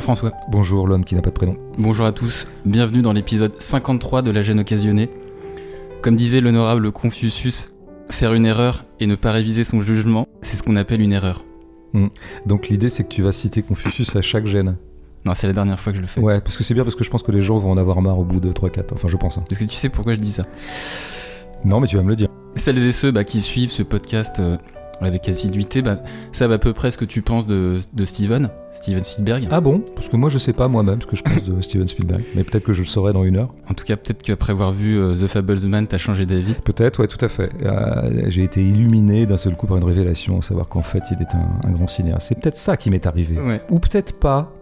François. Bonjour l'homme qui n'a pas de prénom. Bonjour à tous. Bienvenue dans l'épisode 53 de La gêne occasionnée. Comme disait l'honorable Confucius, faire une erreur et ne pas réviser son jugement, c'est ce qu'on appelle une erreur. Hmm. Donc l'idée c'est que tu vas citer Confucius à chaque gêne. Non, c'est la dernière fois que je le fais. Ouais, parce que c'est bien parce que je pense que les gens vont en avoir marre au bout de 3-4. Enfin, je pense. hein. Est-ce que tu sais pourquoi je dis ça? Non, mais tu vas me le dire. Celles et ceux bah, qui suivent ce podcast euh, avec assiduité, bah, savent à peu près ce que tu penses de, de Steven, Steven Spielberg. Ah bon? Parce que moi je sais pas moi-même ce que je pense de Steven Spielberg. Mais peut-être que je le saurai dans une heure. En tout cas, peut-être qu'après avoir vu euh, The Fablesman, t'as changé d'avis. Peut-être, ouais, tout à fait. Euh, J'ai été illuminé d'un seul coup par une révélation, à savoir qu'en fait il est un, un grand cinéaste. C'est peut-être ça qui m'est arrivé. Ouais, Ou peut-être pas.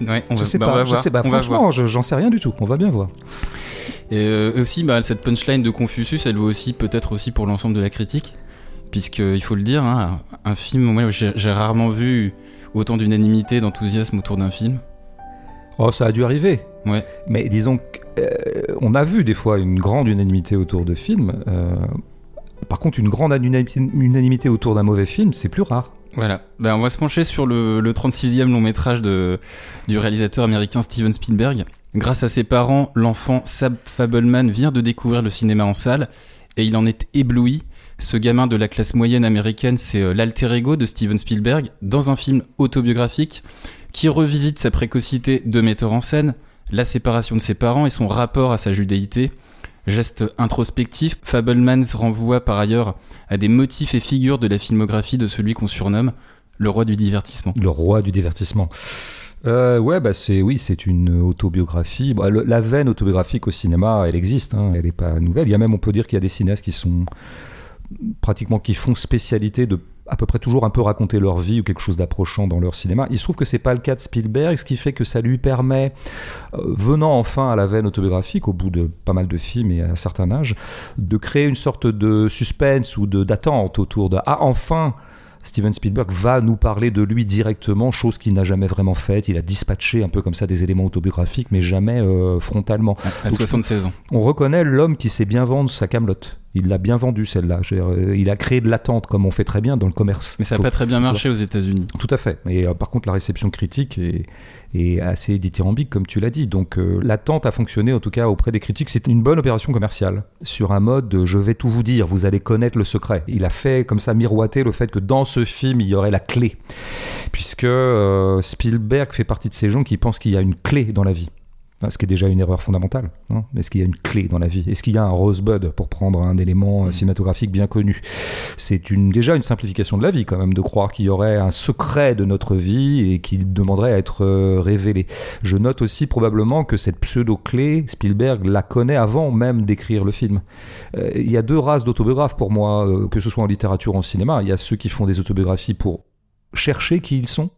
ouais on je va, sais bah, pas. on va je voir. sais pas. on va. Franchement, je- j'en sais rien du tout. On va bien voir. Et euh, aussi, bah, cette punchline de Confucius, elle vaut aussi peut-être aussi pour l'ensemble de la critique, puisque il faut le dire, hein, un film, moi j'ai rarement vu autant d'unanimité, d'enthousiasme autour d'un film. Oh, ça a dû arriver. Ouais. Mais disons qu'on a vu des fois une grande unanimité autour de films. euh, par contre, une grande unanimité, autour d'un mauvais film, c'est plus rare. Voilà, ben, on va se pencher sur le, le 36e long métrage de, du réalisateur américain Steven Spielberg. Grâce à ses parents, l'enfant Sab Fableman vient de découvrir le cinéma en salle et il en est ébloui. Ce gamin de la classe moyenne américaine, c'est euh, l'alter ego de Steven Spielberg dans un film autobiographique qui revisite sa précocité de metteur en scène, la séparation de ses parents et son rapport à sa judéité. Geste introspectif, Fableman se renvoie par ailleurs à des motifs et figures de la filmographie de celui qu'on surnomme le roi du divertissement. Le roi du divertissement. Euh, ouais, bah c'est oui, c'est une autobiographie. Bah, la veine autobiographique au cinéma, elle existe. hein, elle n'est pas nouvelle. Il y a même, on peut dire qu'il y a des cinéastes qui sont pratiquement qui font spécialité de à peu près toujours un peu raconter leur vie ou quelque chose d'approchant dans leur cinéma. Il se trouve que c'est pas le cas de Spielberg, ce qui fait que ça lui permet, euh, venant enfin à la veine autobiographique, au bout de pas mal de films et à un certain âge, de créer une sorte de suspense ou d'attente autour de ah enfin Steven Spielberg va nous parler de lui directement, chose qu'il n'a jamais vraiment faite. Il a dispatché un peu comme ça des éléments autobiographiques, mais jamais euh, frontalement. À, à Donc, 76 ans. On reconnaît l'homme qui sait bien vendre sa camelote. Il l'a bien vendue celle-là. Euh, Il a créé de l'attente comme on fait très bien dans le commerce. Mais ça n'a pas très bien marché aux États-Unis. tout à fait. Et euh, par contre, la réception critique est, est assez dithyrambique, comme tu l'as dit. Donc, euh, l'attente a fonctionné, en tout cas, auprès des critiques. C'est une bonne opération commerciale. Sur un mode de je vais tout vous dire, vous allez connaître le secret. Il a fait comme ça miroiter le fait que dans ce film, il y aurait la clé. Puisque euh, Spielberg fait partie de ces gens qui pensent qu'il y a une clé dans la vie. Ce qui est déjà une erreur fondamentale. hein. Est-ce qu'il y a une clé dans la vie? Est-ce qu'il y a un rosebud, pour prendre un élément euh, Mm. cinématographique bien connu? C'est une, déjà une simplification de la vie, quand même, de croire qu'il y aurait un secret de notre vie et qu'il demanderait à être euh, révélé. Je note aussi probablement que cette pseudo-clé, Spielberg la connaît avant même d'écrire le film. Euh, il y a deux races d'autobiographes pour moi, euh, que ce soit en littérature ou en cinéma. Il y a ceux qui font des autobiographies pour chercher qui ils sont.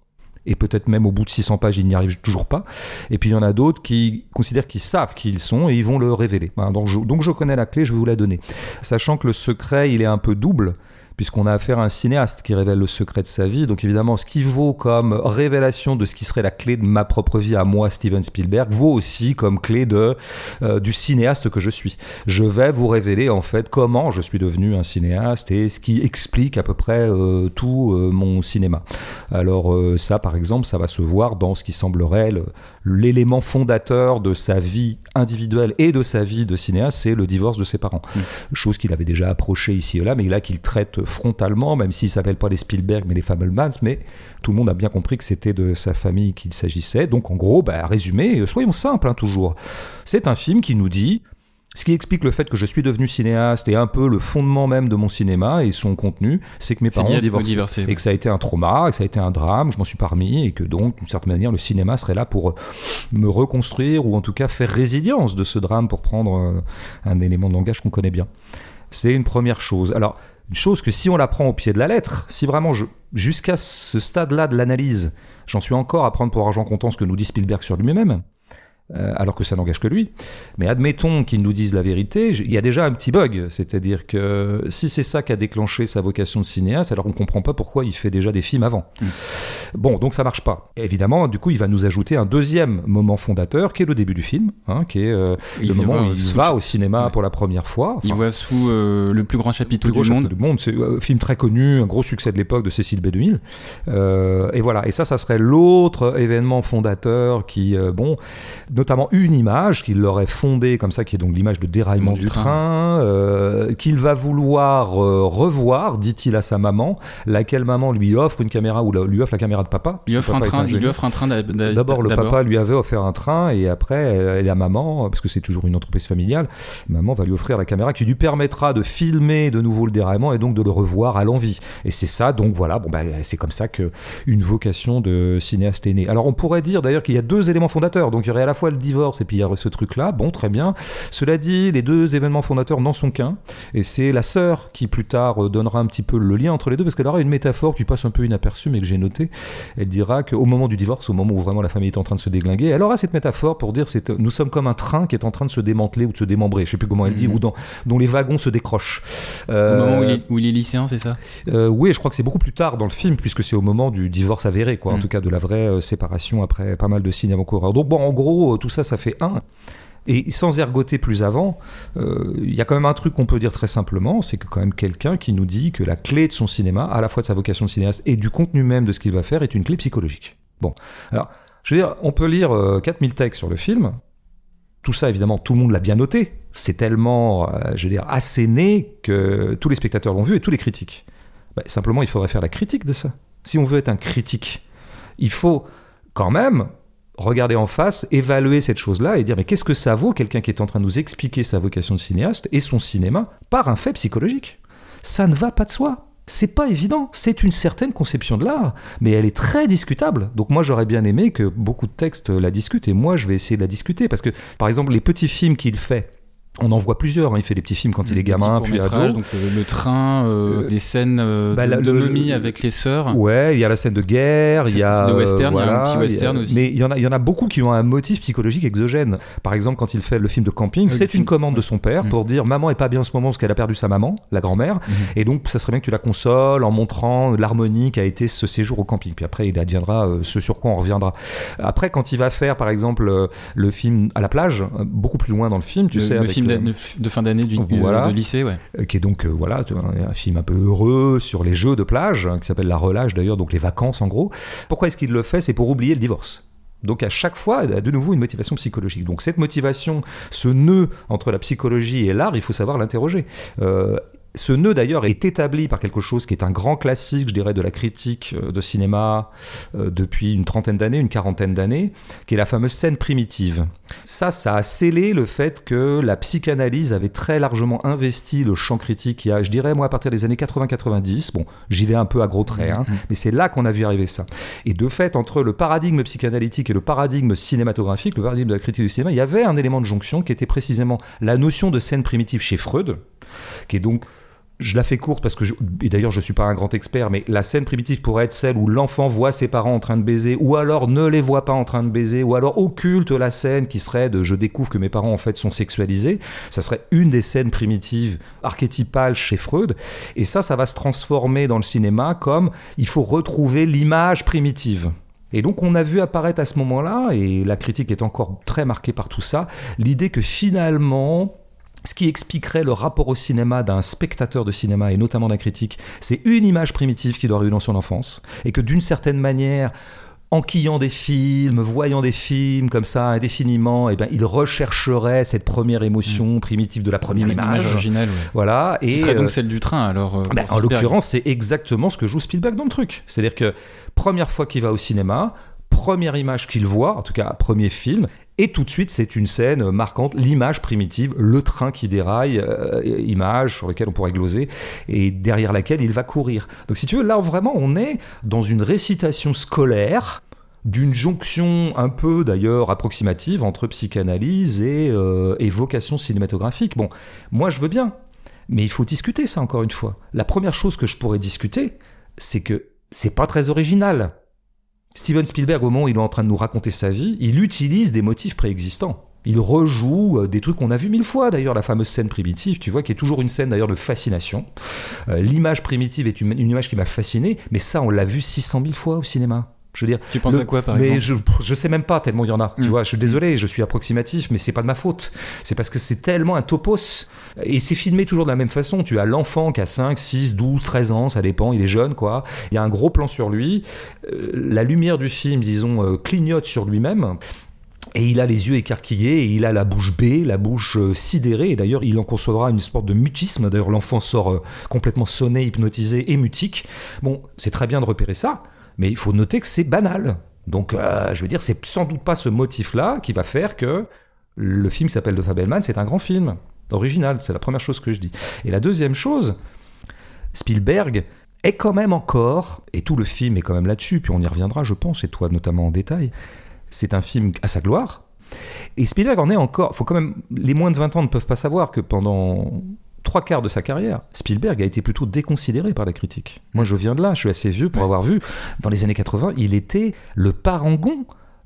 Et peut-être même au bout de 600 pages, ils n'y arrivent toujours pas. Et puis il y en a d'autres qui considèrent qu'ils savent qui ils sont et ils vont le révéler. Donc, je, donc je connais la clé, je vais vous la donner. Sachant que le secret, il est un peu double, puisqu'on a affaire à un cinéaste qui révèle le secret de sa vie. Donc évidemment, ce qui vaut comme révélation de ce qui serait la clé de ma propre vie à moi, Steven Spielberg, vaut aussi comme clé de, euh, du cinéaste que je suis. Je vais vous révéler en fait comment je suis devenu un cinéaste et ce qui explique à peu près euh, tout euh, mon cinéma. Alors ça, par exemple, ça va se voir dans ce qui semblerait le- l'élément fondateur de sa vie individuelle et de sa vie de cinéaste, c'est le divorce de ses parents. Mm. Chose qu'il avait déjà approché ici et là, mais là qu'il traite frontalement, même s'il s'appelle pas les Spielberg mais les Fablemans, mais tout le monde a bien compris que c'était de sa famille qu'il s'agissait. Donc en gros, bah, résumé, euh, soyons simples hein, toujours. C'est un film qui nous dit ce qui explique le fait que je suis devenu cinéaste et un peu le fondement même de mon cinéma et son contenu, c'est que mes parents ont divorcé. divorcé. Et que ça a été un trauma, que ça a été un drame, je m'en suis pas remis, et que donc, d'une certaine manière, le cinéma serait là pour me reconstruire, ou en tout cas faire résilience de ce drame, pour prendre euh, un élément de langage qu'on connaît bien. C'est une première chose. Alors, une chose que si on la prend au pied de la lettre, si vraiment, jusqu'à ce stade-là de l'analyse, j'en suis encore à prendre pour argent comptant ce que nous dit Spielberg sur lui-même, euh, alors que ça n'engage que lui. Mais admettons qu'il nous dise la vérité, il y a déjà un petit bug, c'est-à-dire que si c'est ça qui a déclenché sa vocation de cinéaste, alors on ne comprend pas pourquoi il fait déjà des films avant. Mm. Bon, donc ça marche pas. évidemment, du coup, il va nous ajouter un deuxième moment fondateur, qui est le début du film, hein, qui est euh, le moment où il va au cinéma pour la première fois. il voit sous euh, le plus grand chapitre du monde. Du monde. C'est un film très connu, un gros succès de l'époque de Cécile B. 2000. et voilà. Et ça, ça serait l'autre événement fondateur qui, bon, notamment une image qu'il aurait fondée comme ça, qui est donc l'image de déraillement du, train, euh, qu'il va vouloir euh, revoir, dit-il à sa maman, laquelle maman lui offre une caméra ou lui offre la caméra de papa. Il, offre un, train, il lui offre un train. D'abord, le papa lui avait offert un train et après, elle, la maman, parce que c'est toujours une entreprise familiale, maman va lui offrir la caméra qui lui permettra de filmer de nouveau le déraillement et donc de le revoir à l'envie. Et c'est ça, donc voilà, bon, bah, c'est comme ça que une vocation de cinéaste est née. Alors on pourrait dire d'ailleurs qu'il y a deux éléments fondateurs. Donc il y aurait à la fois le divorce et puis il y a ce truc-là. Bon, très bien. Cela dit, les deux événements fondateurs n'en sont qu'un. Et c'est la sœur qui plus tard euh, donnera un petit peu le lien entre les deux parce qu'elle aura une métaphore qui passe un peu inaperçue mais que j'ai notée. Elle dira qu'au moment du divorce, au moment où vraiment la famille est en train de se déglinguer, elle aura cette métaphore pour dire c'est nous sommes comme un train qui est en train de se démanteler ou de se démembrer. Je sais plus comment elle dit, mhm. ou dans, dont les wagons se décrochent. au moment où il, est, où il est lycéen, c'est ça? euh, Oui, je crois que c'est beaucoup plus tard dans le film puisque c'est au moment du divorce avéré, quoi. En mhm. tout cas, de la vraie euh, séparation après pas mal de signes avant-coureurs. Donc bon, en gros, tout ça, ça fait un. Et sans ergoter plus avant, euh, il y a quand même un truc qu'on peut dire très simplement, c'est que quand même quelqu'un qui nous dit que la clé de son cinéma, à la fois de sa vocation de cinéaste et du contenu même de ce qu'il va faire, est une clé psychologique. Bon, alors, je veux dire, on peut lire 4000 euh, textes sur le film, tout ça évidemment, tout le monde l'a bien noté, c'est tellement, euh, je veux dire, asséné que tous les spectateurs l'ont vu et tous les critiques. Bah, simplement, il faudrait faire la critique de ça. Si on veut être un critique, il faut quand même regarder en face, évaluer cette chose-là et dire mais qu'est-ce que ça vaut quelqu'un qui est en train de nous expliquer sa vocation de cinéaste et son cinéma par un fait psychologique? Ça ne va pas de soi. C'est pas évident, c'est une certaine conception de l'art, mais elle est très discutable. Donc moi j'aurais bien aimé que beaucoup de textes la discutent et moi je vais essayer de la discuter parce que par exemple les petits films qu'il fait on en voit plusieurs. Hein. Il fait des petits films quand il est gamin, puis ado. Donc euh, le train, euh, euh, des scènes bah, de, momie avec les sœurs. Ouais, il y a la scène de guerre, il y a de western, il y a un petit western aussi. Mais il y en a, il y en a beaucoup qui ont un motif psychologique exogène. Par exemple, quand il fait le film de camping, c'est une commande de son père pour mm. dire maman est pas bien en ce moment parce qu'elle a perdu sa maman, la grand-mère, mm-hmm. et donc ça serait bien que tu la consoles en montrant l'harmonie qu'a été ce séjour au camping. Puis après, il adviendra ce sur quoi on reviendra. Après, quand il va faire, par exemple, le film à la plage, beaucoup plus loin dans le film, tu sais, le film de, fin d'année du de lycée, ouais. Euh, qui est donc euh, voilà un film un peu heureux sur les jeux de plage, hein, qui s'appelle La Relâche d'ailleurs, donc les vacances en gros. Pourquoi est-ce qu'il le fait? C'est pour oublier le divorce. Donc à chaque fois, de nouveau une motivation psychologique. Donc cette motivation, ce nœud entre la psychologie et l'art, il faut savoir l'interroger. Euh, ce nœud d'ailleurs est établi par quelque chose qui est un grand classique, je dirais, de la critique euh, de cinéma euh, depuis une trentaine d'années, une quarantaine d'années, qui est la fameuse scène primitive. Ça, ça a scellé le fait que la psychanalyse avait très largement investi le champ critique il y a, je dirais, moi, à partir des années 80-90. Bon, j'y vais un peu à gros traits, hein, mm-hmm. mais c'est là qu'on a vu arriver ça. Et de fait, entre le paradigme psychanalytique et le paradigme cinématographique, le paradigme de la critique du cinéma, il y avait un élément de jonction qui était précisément la notion de scène primitive chez Freud, qui est donc je la fais courte parce que, et d'ailleurs je ne suis pas un grand expert, mais la scène primitive pourrait être celle où l'enfant voit ses parents en train de baiser, ou alors ne les voit pas en train de baiser, ou alors occulte la scène qui serait de je découvre que mes parents en fait sont sexualisés. Ça serait une des scènes primitives archétypales chez Freud. Et ça, ça va se transformer dans le cinéma comme il faut retrouver l'image primitive. Et donc on a vu apparaître à ce moment-là, et la critique est encore très marquée par tout ça, l'idée que finalement ce qui expliquerait le rapport au cinéma d'un spectateur de cinéma et notamment d'un critique, c'est une image primitive qu'il aurait eue dans son enfance et que d'une certaine manière, enquillant des films, voyant des films comme ça indéfiniment, et eh ben il rechercherait cette première émotion mm. primitive de la première image. originale. Voilà. Et serait donc euh, celle du train alors. Euh, ben, en l'occurrence, c'est exactement ce que joue Spielberg dans le truc. C'est-à-dire que première fois qu'il va au cinéma, première image qu'il voit, en tout cas premier film, et tout de suite, c'est une scène marquante, l'image primitive, le train qui déraille, euh, image sur laquelle on pourrait gloser, et derrière laquelle il va courir. Donc si tu veux, là vraiment, on est dans une récitation scolaire d'une jonction un peu d'ailleurs approximative entre psychanalyse et, euh, et vocation cinématographique. Bon, moi je veux bien, mais il faut discuter ça encore une fois. La première chose que je pourrais discuter, c'est que c'est pas très original Steven Spielberg, au moment où il est en train de nous raconter sa vie, il utilise des motifs préexistants. Il rejoue euh, des trucs qu'on a vu mille fois d'ailleurs, la fameuse scène primitive, tu vois, qui est toujours une scène d'ailleurs de fascination. Euh, l'image primitive est une, une image qui m'a fasciné, mais ça on l'a vu 600 000 fois au cinéma. Je veux dire, Tu penses le- à quoi par mais exemple je, je sais même pas tellement il y en a. Tu Mm. vois, je suis désolé, je suis approximatif, mais c'est pas de ma faute. C'est parce que c'est tellement un topos. Et c'est filmé toujours de la même façon. Tu as l'enfant qui a 5, 6, 12, 13 ans, ça dépend, il est jeune, quoi. Il y a un gros plan sur lui. Euh, la lumière du film, disons, euh, clignote sur lui-même. Et il a les yeux écarquillés, et il a la bouche bée, la bouche euh, sidérée. Et d'ailleurs, il en concevra une sorte de mutisme. D'ailleurs, l'enfant sort complètement sonné, hypnotisé et mutique. Bon, c'est très bien de repérer ça, mais il faut noter que c'est banal. Donc, euh, je veux dire, c'est sans doute pas ce motif-là qui va faire que le film s'appelle The Fabelman, c'est un grand film original. C'est la première chose que je dis. Et la deuxième chose, Spielberg est quand même encore, et tout le film est quand même là-dessus, puis on y reviendra, je pense, et toi notamment en détail, c'est un film à sa gloire. Et Spielberg en est encore, faut quand même, les moins de 20 ans ne peuvent pas savoir que pendant trois quarts de sa carrière, Spielberg a été plutôt déconsidéré par la critique. Moi, je viens de là, je suis assez vieux pour avoir vu. Dans les années 80, il était le parangon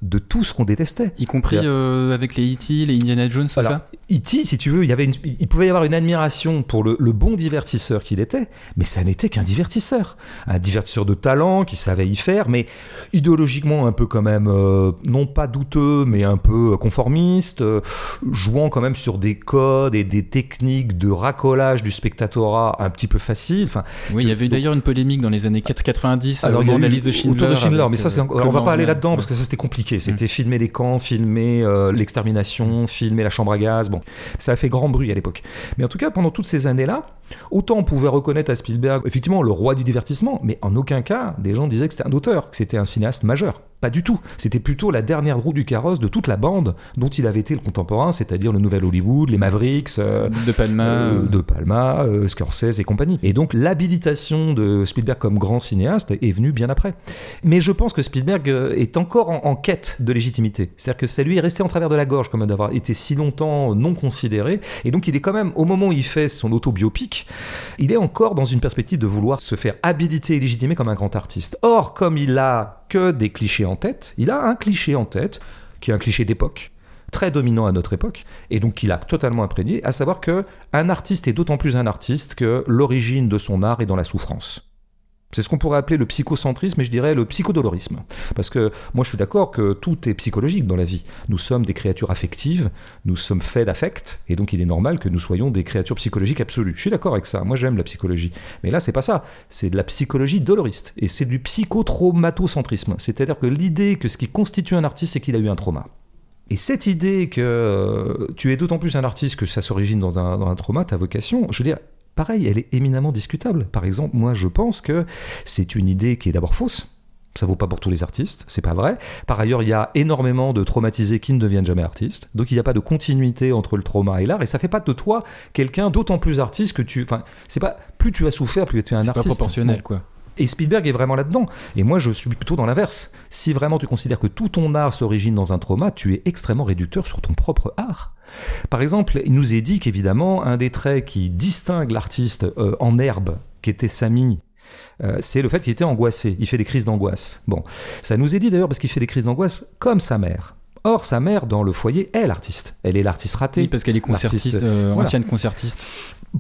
de tout ce qu'on détestait. Y compris euh, avec les E.T., les Indiana Jones, tout Alors, ça E.T., si tu veux, il, y avait une- il pouvait y avoir une admiration pour le, le bon divertisseur qu'il était, mais ça n'était qu'un divertisseur. Un divertisseur de talent qui savait y faire, mais idéologiquement un peu quand même, euh, non pas douteux, mais un peu conformiste, euh, jouant quand même sur des codes et des techniques de racolage du spectatorat un petit peu facile. Enfin, Oui, il y avait eu d'ailleurs une polémique dans les années 90 alors, au il y a moment de eu Schindler. autour de Schindler, mais ça, on va pas aller là-dedans parce que ça c'était compliqué. C'était filmer les camps, filmer euh, l'extermination, filmer la chambre à gaz. Bon, ça a fait grand bruit à l'époque. Mais en tout cas, pendant toutes ces années-là, autant on pouvait reconnaître à Spielberg effectivement le roi du divertissement, mais en aucun cas des gens disaient que c'était un auteur, que c'était un cinéaste majeur. Pas du tout. C'était plutôt la dernière roue du carrosse de toute la bande dont il avait été le contemporain, c'est-à-dire le Nouvel Hollywood, les Mavericks. euh, De Palma. euh, de Palma, euh, Scorsese et compagnie. Et donc l'habilitation de Spielberg comme grand cinéaste est venue bien après. Mais je pense que Spielberg est encore en, en quête de légitimité. C'est-à-dire que ça lui est resté en travers de la gorge même d'avoir été si longtemps non considéré. Et donc il est quand même, au moment où il fait son autobiopic, il est encore dans une perspective de vouloir se faire habiliter et légitimer comme un grand artiste. Or, comme il a que des clichés en tête, il a un cliché en tête qui est un cliché d'époque très dominant à notre époque et donc qu'il a totalement imprégné, à savoir que un artiste est d'autant plus un artiste que l'origine de son art est dans la souffrance. C'est ce qu'on pourrait appeler le psychocentrisme et je dirais le psychodolorisme. Parce que moi je suis d'accord que tout est psychologique dans la vie. Nous sommes des créatures affectives, nous sommes faits d'affect, et donc il est normal que nous soyons des créatures psychologiques absolues. Je suis d'accord avec ça, moi j'aime la psychologie. Mais là c'est pas ça, c'est de la psychologie doloriste, et c'est du psychotraumatocentrisme. C'est-à-dire que l'idée que ce qui constitue un artiste c'est qu'il a eu un trauma. Et cette idée que euh, tu es d'autant plus un artiste que ça s'origine dans un, dans un trauma, ta vocation, je veux dire, pareil, elle est éminemment discutable. Par exemple, moi je pense que c'est une idée qui est d'abord fausse. Ça vaut pas pour tous les artistes, c'est pas vrai. Par ailleurs, il y a énormément de traumatisés qui ne deviennent jamais artistes. Donc il n'y a pas de continuité entre le trauma et l'art. Et ça fait pas de toi quelqu'un d'autant plus artiste que tu. Enfin, c'est pas. Plus tu as souffert, plus tu es un c'est pas artiste. proportionnel, Bon. quoi. Et Spielberg est vraiment là-dedans. Et moi, je suis plutôt dans l'inverse. Si vraiment tu considères que tout ton art s'origine dans un trauma, tu es extrêmement réducteur sur ton propre art. Par exemple, il nous est dit qu'évidemment, un des traits qui distingue l'artiste euh, en herbe, qui était Samy, euh, c'est le fait qu'il était angoissé. Il fait des crises d'angoisse. Bon, ça nous est dit d'ailleurs parce qu'il fait des crises d'angoisse comme sa mère. Or, sa mère, dans le foyer, est l'artiste. Elle est l'artiste ratée. Oui, parce qu'elle est concertiste, euh, voilà. ancienne concertiste.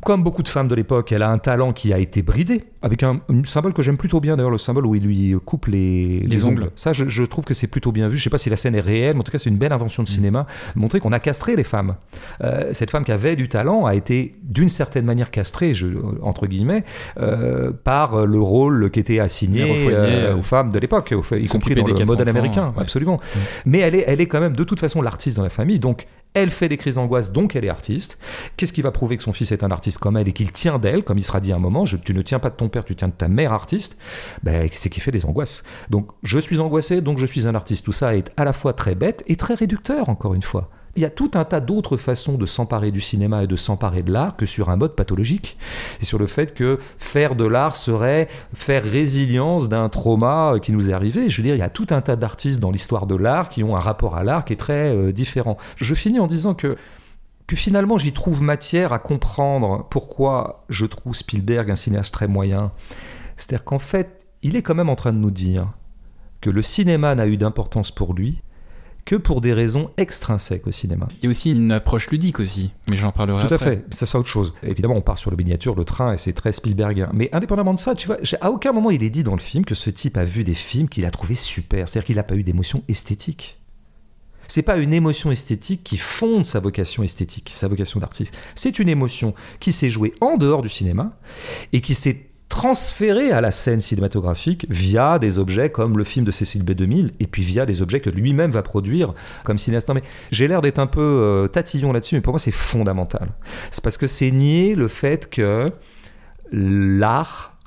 Comme beaucoup de femmes de l'époque, elle a un talent qui a été bridé, avec un, un symbole que j'aime plutôt bien d'ailleurs, le symbole où il lui coupe les, Les ongles. Ça, je, je trouve que c'est plutôt bien vu. Je sais pas si la scène est réelle, mais en tout cas, c'est une belle invention de cinéma, montrer qu'on a castré les femmes. Euh, cette femme qui avait du talent a été d'une certaine manière castrée, je, entre guillemets, euh, par le rôle qui était assigné euh, aux femmes de l'époque, y compris dans le modèle enfants, américain, ouais. absolument. Mais elle est, elle est quand même de toute façon l'artiste dans la famille, donc elle fait des crises d'angoisse, donc elle est artiste. Qu'est-ce qui va prouver que son fils est un artiste comme elle et qu'il tient d'elle, comme il sera dit à un moment, je- tu ne tiens pas de ton père, tu tiens de ta mère artiste, ben, c'est qu'il fait des angoisses. Donc je suis angoissé, donc je suis un artiste. Tout ça est à la fois très bête et très réducteur, encore une fois. Il y a tout un tas d'autres façons de s'emparer du cinéma et de s'emparer de l'art que sur un mode pathologique. Et sur le fait que faire de l'art serait faire résilience d'un trauma qui nous est arrivé. Je veux dire, il y a tout un tas d'artistes dans l'histoire de l'art qui ont un rapport à l'art qui est très euh, différent. Je finis en disant que que finalement j'y trouve matière à comprendre pourquoi je trouve Spielberg un cinéaste très moyen. C'est-à-dire qu'en fait, il est quand même en train de nous dire que le cinéma n'a eu d'importance pour lui que pour des raisons extrinsèques au cinéma. Il y a aussi une approche ludique aussi, mais j'en parlerai Tout à fait, ça c'est autre chose. Évidemment, on part sur le miniature, le train, et c'est très Spielbergien. Mais indépendamment de ça, tu vois, à aucun moment il est dit dans le film que ce type a vu des films qu'il a trouvé super. C'est-à-dire qu'il n'a pas eu d'émotion esthétique. C'est pas une émotion esthétique qui fonde sa vocation esthétique, sa vocation d'artiste. C'est une émotion qui s'est jouée en dehors du cinéma et qui s'est transférée à la scène cinématographique via des objets comme le film de Cécile B2000 et puis via des objets que lui-même va produire comme cinéaste. Non, mais j'ai l'air d'être un peu euh, tatillon là-dessus, mais pour moi c'est fondamental. C'est parce que c'est nier le fait que l'art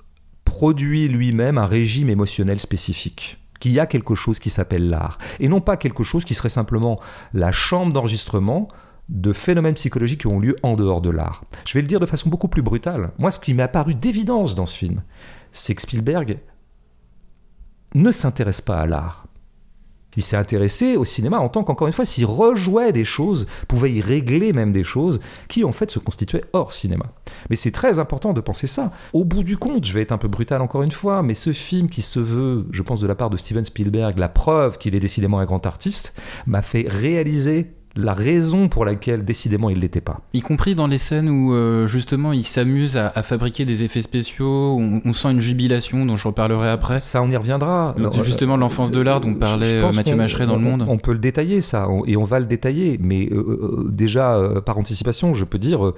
produit lui-même un régime émotionnel spécifique qu'il y a quelque chose qui s'appelle l'art, et non pas quelque chose qui serait simplement la chambre d'enregistrement de phénomènes psychologiques qui ont lieu en dehors de l'art. Je vais le dire de façon beaucoup plus brutale. Moi, ce qui m'est apparu d'évidence dans ce film, c'est que Spielberg ne s'intéresse pas à l'art. Il s'est intéressé au cinéma en tant qu'encore une fois, s'il rejouait des choses, pouvait y régler même des choses qui en fait se constituaient hors cinéma. Mais c'est très important de penser ça. Au bout du compte, je vais être un peu brutal encore une fois, mais ce film qui se veut, je pense de la part de Steven Spielberg, la preuve qu'il est décidément un grand artiste, m'a fait réaliser la raison pour laquelle décidément il l'était pas. Y compris dans les scènes où euh, justement il s'amuse à, à fabriquer des effets spéciaux, on, on sent une jubilation dont je reparlerai après. Ça, on y reviendra. Euh, justement, l'enfance de l'art dont parlait, euh, Mathieu Macheret dans Le on- Monde. On peut le détailler, ça, et on va le détailler. Mais euh, euh, déjà, euh, par anticipation, je peux dire. euh,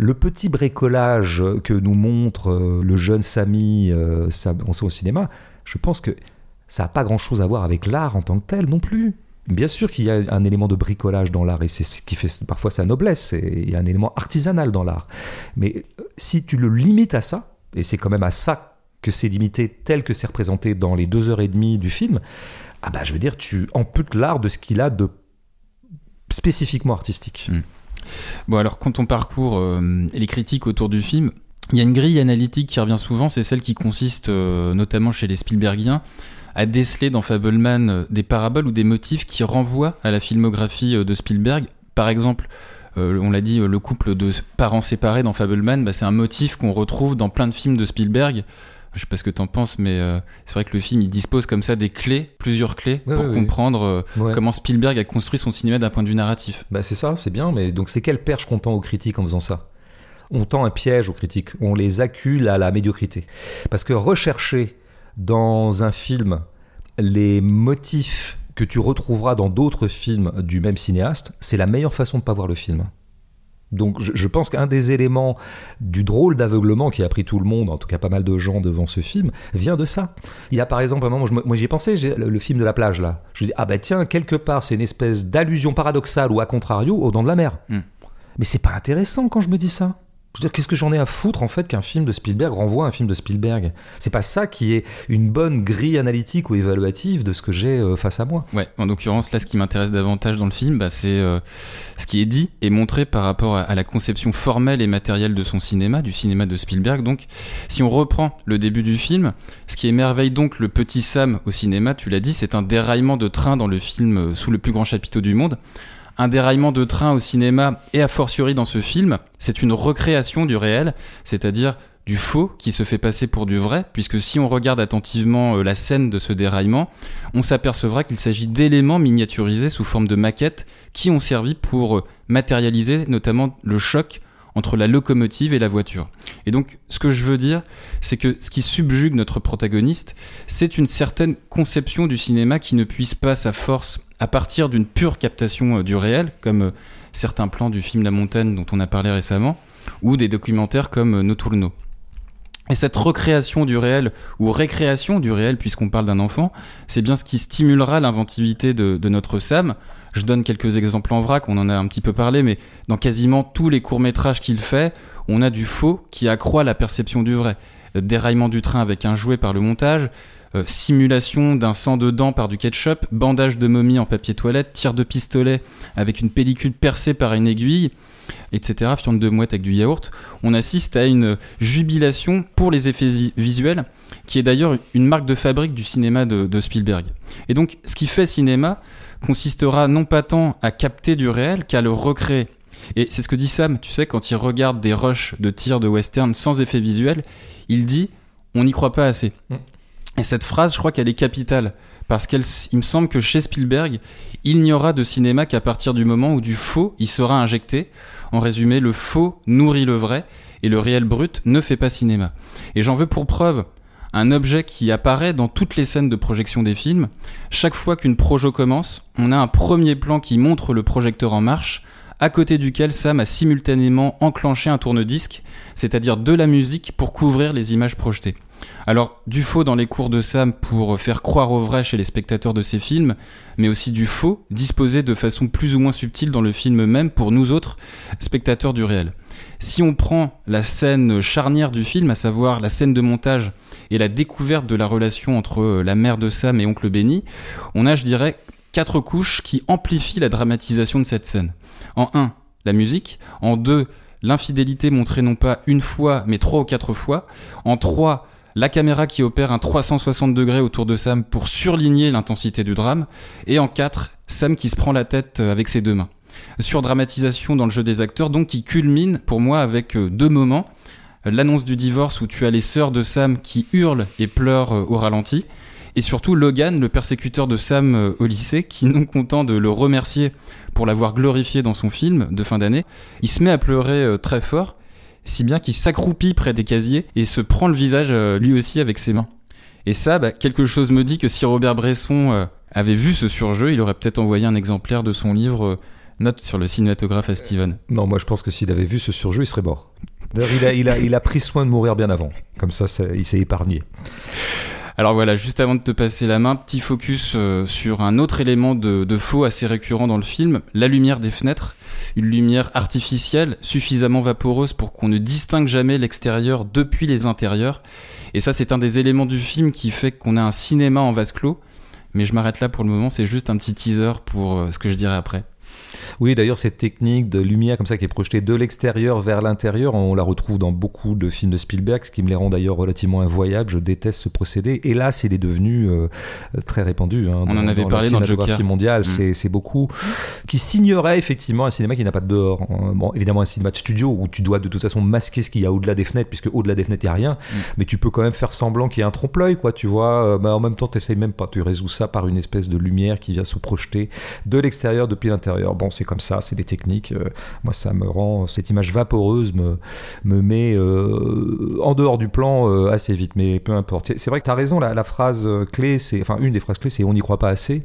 le petit bricolage que nous montre euh, le jeune Samy euh, Sam- au au cinéma, je pense que ça n'a pas grand-chose à voir avec l'art en tant que tel non plus. Bien sûr qu'il y a un élément de bricolage dans l'art et c'est ce qui fait parfois sa noblesse. et Il y a un élément artisanal dans l'art. Mais euh, si tu le limites à ça, et c'est quand même à ça que c'est limité tel que c'est représenté dans les deux heures et demie du film, ah bah je veux dire, tu amputes l'art de ce qu'il a de spécifiquement artistique. Bon, alors quand on parcourt euh, les critiques autour du film, il y a une grille analytique qui revient souvent, c'est celle qui consiste, euh, notamment chez les Spielbergiens, à déceler dans Fableman euh, des paraboles ou des motifs qui renvoient à la filmographie euh, de Spielberg. Par exemple, euh, on l'a dit, le couple de parents séparés dans Fableman, bah, c'est un motif qu'on retrouve dans plein de films de Spielberg. Je sais pas ce que t'en penses, mais euh, c'est vrai que le film il dispose comme ça des clés, plusieurs clés, Ouais, pour ouais. comprendre euh, Ouais. comment Spielberg a construit son cinéma d'un point de vue narratif. Bah c'est ça, c'est bien, mais donc c'est quelle perche qu'on tend aux critiques en faisant ça? On tend un piège aux critiques, on les accule à la médiocrité. Parce que rechercher dans un film les motifs que tu retrouveras dans d'autres films du même cinéaste, c'est la meilleure façon de pas voir le film. Donc je, je pense qu'un des éléments du drôle d'aveuglement qui a pris tout le monde, en tout cas pas mal de gens devant ce film, vient de ça. Il y a par exemple un moment, me- moi j'y ai pensé, le, le film de la plage là. Je dis ah bah tiens quelque part c'est une espèce d'allusion paradoxale ou à contrario aux dents de la mer. Hmm. Mais c'est pas intéressant quand je me dis ça. Qu'est-ce que j'en ai à foutre en fait qu'un film de Spielberg renvoie un film de Spielberg? C'est pas ça qui est une bonne grille analytique ou évaluative de ce que j'ai euh, face à moi. Ouais, en l'occurrence, là, ce qui m'intéresse davantage dans le film, bah, c'est euh, ce qui est dit et montré par rapport à, à la conception formelle et matérielle de son cinéma, du cinéma de Spielberg. Donc, si on reprend le début du film, ce qui émerveille donc le petit Sam au cinéma, tu l'as dit, c'est un déraillement de train dans le film euh, sous le plus grand chapiteau du monde. Un déraillement de train au cinéma et a fortiori dans ce film, c'est une recréation du réel, c'est-à-dire du faux qui se fait passer pour du vrai, puisque si on regarde attentivement euh, la scène de ce déraillement, on s'apercevra qu'il s'agit d'éléments miniaturisés sous forme de maquettes qui ont servi pour euh, matérialiser notamment le choc entre la locomotive et la voiture. Et donc, ce que je veux dire, c'est que ce qui subjugue notre protagoniste, c'est une certaine conception du cinéma qui ne puisse pas sa force à partir d'une pure captation euh, du réel, comme euh, certains plans du film La Montagne dont on a parlé récemment, ou des documentaires comme euh, Notturno. Et cette recréation du réel, ou récréation du réel, puisqu'on parle d'un enfant, c'est bien ce qui stimulera l'inventivité de, de notre Sam. Je donne quelques exemples en vrac, on en a un petit peu parlé, mais dans quasiment tous les courts-métrages qu'il fait, on a du faux qui accroît la perception du vrai. Euh, Déraillement du train avec un jouet par le montage, euh, simulation d'un sang de dents par du ketchup, bandage de momie en papier toilette, tir de pistolet avec une pellicule percée par une aiguille, etc. Fiente de mouette avec du yaourt. On assiste à une jubilation pour les effets vi- visuels, qui est d'ailleurs une marque de fabrique du cinéma de Spielberg. Et donc, ce qui fait cinéma consistera non pas tant à capter du réel qu'à le recréer. Et c'est ce que dit Sam, tu sais, quand il regarde des rushs de tir de western sans effet visuel, il dit on n'y croit pas assez. Mm. Et cette phrase, je crois qu'elle est capitale. parce qu'il me semble que chez Spielberg, il n'y aura de cinéma qu'à partir du moment où du faux y sera injecté. En résumé, le faux nourrit le vrai et le réel brut ne fait pas cinéma. Et j'en veux pour preuve un objet qui apparaît dans toutes les scènes de projection des films. Chaque fois qu'une projo commence, on a un premier plan qui montre le projecteur en marche, à côté duquel Sam a simultanément enclenché un tourne-disque, c'est-à-dire de la musique pour couvrir les images projetées. Alors, du faux dans les cours de Sam pour faire croire au vrai chez les spectateurs de ces films, mais aussi du faux disposé de façon plus ou moins subtile dans le film même pour nous autres, spectateurs du réel. Si on prend la scène charnière du film, à savoir la scène de montage et la découverte de la relation entre la mère de Sam et oncle Benny, on a, je dirais, quatre couches qui amplifient la dramatisation de cette scène. En 1, la musique. En 2, l'infidélité montrée non pas une fois, mais trois ou quatre fois. En 3, la caméra qui opère un 360 degrés autour de Sam pour surligner l'intensité du drame. Et en 4, Sam qui se prend la tête avec ses deux mains. Surdramatisation dans le jeu des acteurs, donc qui culmine pour moi avec euh, deux moments. L'annonce du divorce où tu as les sœurs de Sam qui hurlent et pleurent euh, au ralenti et surtout Logan, le persécuteur de Sam euh, au lycée, qui non content de le remercier pour l'avoir glorifié dans son film de fin d'année, il se met à pleurer euh, très fort, si bien qu'il s'accroupit près des casiers et se prend le visage lui aussi avec ses mains. Et ça, bah, quelque chose me dit que si Robert Bresson avait vu ce surjeu, il aurait peut-être envoyé un exemplaire de son livre Note sur le cinématographe à Steven. Non, moi je pense que s'il avait vu ce surjeu, il serait mort. Il a, il, a, il a pris soin de mourir bien avant. Comme ça, ça il s'est épargné. Alors voilà, juste avant de te passer la main, petit focus euh, sur un autre élément de, de, faux assez récurrent dans le film, la lumière des fenêtres. Une lumière artificielle, suffisamment vaporeuse pour qu'on ne distingue jamais l'extérieur depuis les intérieurs. Et ça, c'est un des éléments du film qui fait qu'on a un cinéma en vase clos. Mais je m'arrête là pour le moment, c'est juste un petit teaser pour euh, ce que je dirai après. Oui, d'ailleurs, cette technique de lumière comme ça qui est projetée de l'extérieur vers l'intérieur, on la retrouve dans beaucoup de films de Spielberg, ce qui me les rend d'ailleurs relativement invoyables. Je déteste ce procédé. Et là, il est devenu euh, très répandu. Hein, on en avait parlé dans le mondiale, mm. c'est beaucoup. Qui signerait effectivement un cinéma qui n'a pas de dehors. Hein. Bon, évidemment, un cinéma de studio où tu dois de toute façon masquer ce qu'il y a au-delà des fenêtres, puisque au-delà des fenêtres, il n'y a rien. Mm. Mais tu peux quand même faire semblant qu'il y a un trompe-l'œil, quoi, tu vois. Euh, mais en même temps, tu même pas. Tu résous ça par une espèce de lumière qui vient se projeter de l'extérieur depuis l'intérieur. Bon, c'est comme ça c'est des techniques. Euh, moi, ça me rend cette image vaporeuse me me met euh, en dehors du plan euh, assez vite. Mais peu importe. C'est vrai que tu as raison. La, phrase clé, c'est enfin une des phrases clés, c'est on n'y croit pas assez.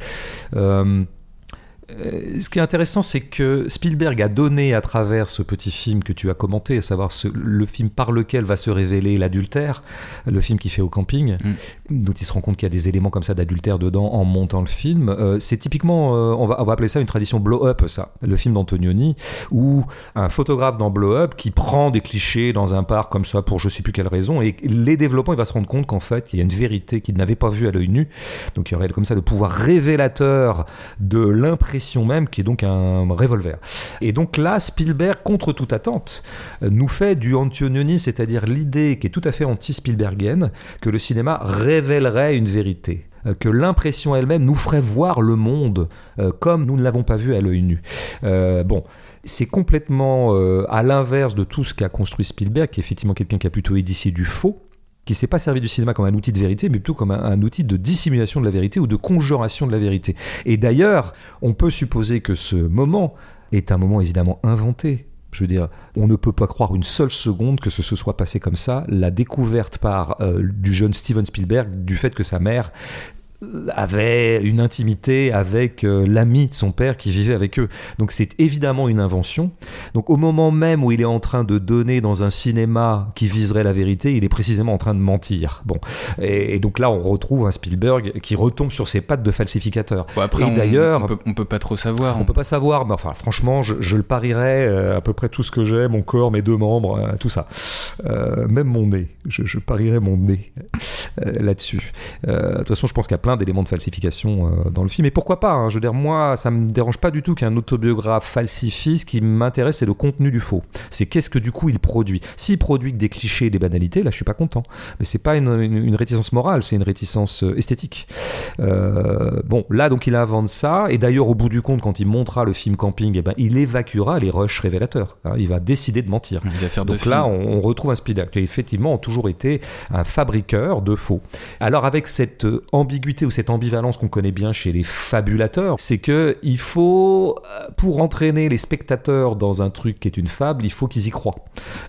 Ce qui est intéressant, c'est que Spielberg a donné à travers ce petit film que tu as commenté, à savoir le film par lequel va se révéler l'adultère, le film qui fait au camping, mm. dont il se rend compte qu'il y a des éléments comme ça d'adultère dedans en montant le film. Euh, c'est typiquement, euh, on, va, on, va, appeler ça une tradition blow-up, ça, le film d'Antonioni, où un photographe dans blow-up qui prend des clichés dans un parc comme ça pour je sais plus quelle raison, et les développants, il va se rendre compte qu'en fait, il y a une vérité qu'il n'avait pas vue à l'œil nu. Donc il y aurait comme ça le pouvoir révélateur de l'impression même, qui est donc un revolver. Et donc là, Spielberg, contre toute attente, nous fait du Antonioni, c'est-à-dire l'idée qui est tout à fait anti-Spielbergienne, que le cinéma révélerait une vérité euh, que l'impression elle-même nous ferait voir le monde euh, comme nous ne l'avons pas vu à l'œil nu. Euh, bon, c'est complètement à l'inverse de tout ce qu'a construit Spielberg, qui est effectivement quelqu'un qui a plutôt édicé du faux, qui s'est pas servi du cinéma comme un outil de vérité, mais plutôt comme un, outil de dissimulation de la vérité ou de conjuration de la vérité. Et d'ailleurs, on peut supposer que ce moment est un moment évidemment inventé. Je veux dire, on ne peut pas croire une seule seconde que ce se soit passé comme ça. La découverte par euh, du jeune Steven Spielberg du fait que sa mère avait une intimité avec euh, l'ami de son père qui vivait avec eux. Donc c'est évidemment une invention. Donc au moment même où il est en train de donner dans un cinéma qui viserait la vérité, il est précisément en train de mentir. Bon, et, donc là on retrouve un Spielberg qui retombe sur ses pattes de falsificateur. après, et d'ailleurs, on, peut, pas trop savoir. On hein. peut pas savoir, mais enfin franchement, je, le parierais euh, à peu près tout ce que j'ai, mon corps, mes deux membres, euh, tout ça, même mon nez. Je, je parierais mon nez là-dessus. de toute façon, je pense qu'il y a plein d'éléments de falsification euh, dans le film. Et pourquoi pas hein, Je veux dire, moi, ça me dérange pas du tout qu'un autobiographe falsifie. Ce qui m'intéresse, c'est le contenu du faux. C'est qu'est-ce que du coup il produit. S'il produit que des clichés et des banalités, là, je suis pas content. Mais c'est pas une, réticence morale, c'est une réticence euh, esthétique. Euh, bon, là, donc, il invente ça. Et d'ailleurs, au bout du compte, quand il montrera le film Camping, eh ben, il évacuera les rushs révélateurs. Hein. il va décider de mentir. donc là, on, retrouve un Spielberg qui effectivement a toujours été un fabriqueur de faux. Alors avec cette ambiguïté ou cette ambivalence qu'on connaît bien chez les fabulateurs, c'est que il faut, euh, pour entraîner les spectateurs dans un truc qui est une fable, il faut qu'ils y croient.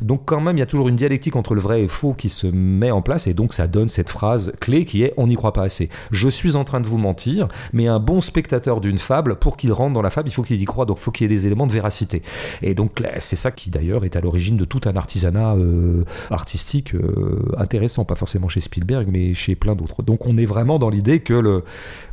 Donc quand même, il y a toujours une dialectique entre le vrai et le faux qui se met en place, et donc ça donne cette phrase clé qui est on n'y croit pas assez. Je suis en train de vous mentir, mais un bon spectateur d'une fable, pour qu'il rentre dans la fable, il faut qu'il y croit, donc il faut qu'il y ait des éléments de véracité. Et donc c'est ça qui d'ailleurs est à l'origine de tout un artisanat euh, artistique euh, intéressant, pas forcément chez Spielberg, mais chez plein d'autres. Donc on est vraiment dans l'idée que le,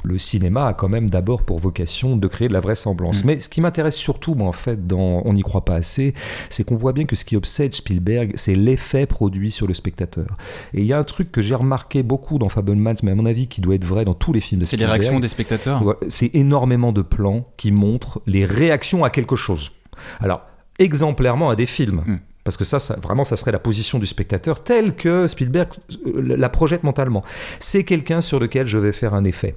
le cinéma a quand même d'abord pour vocation de créer de la vraisemblance. Mm. Mais ce qui m'intéresse surtout, moi, en fait, dans On n'y croit pas assez, c'est qu'on voit bien que ce qui obsède Spielberg, c'est l'effet produit sur le spectateur. Et il y a un truc que j'ai remarqué beaucoup dans Fablemans, mais à mon avis qui doit être vrai dans tous les films de Spielberg. C'est les réactions des spectateurs C'est énormément de plans qui montrent les réactions à quelque chose. Alors, exemplairement à des films. Mm. Parce que ça, vraiment, ça serait la position du spectateur telle que Spielberg euh, la projette mentalement. C'est quelqu'un sur lequel je vais faire un effet.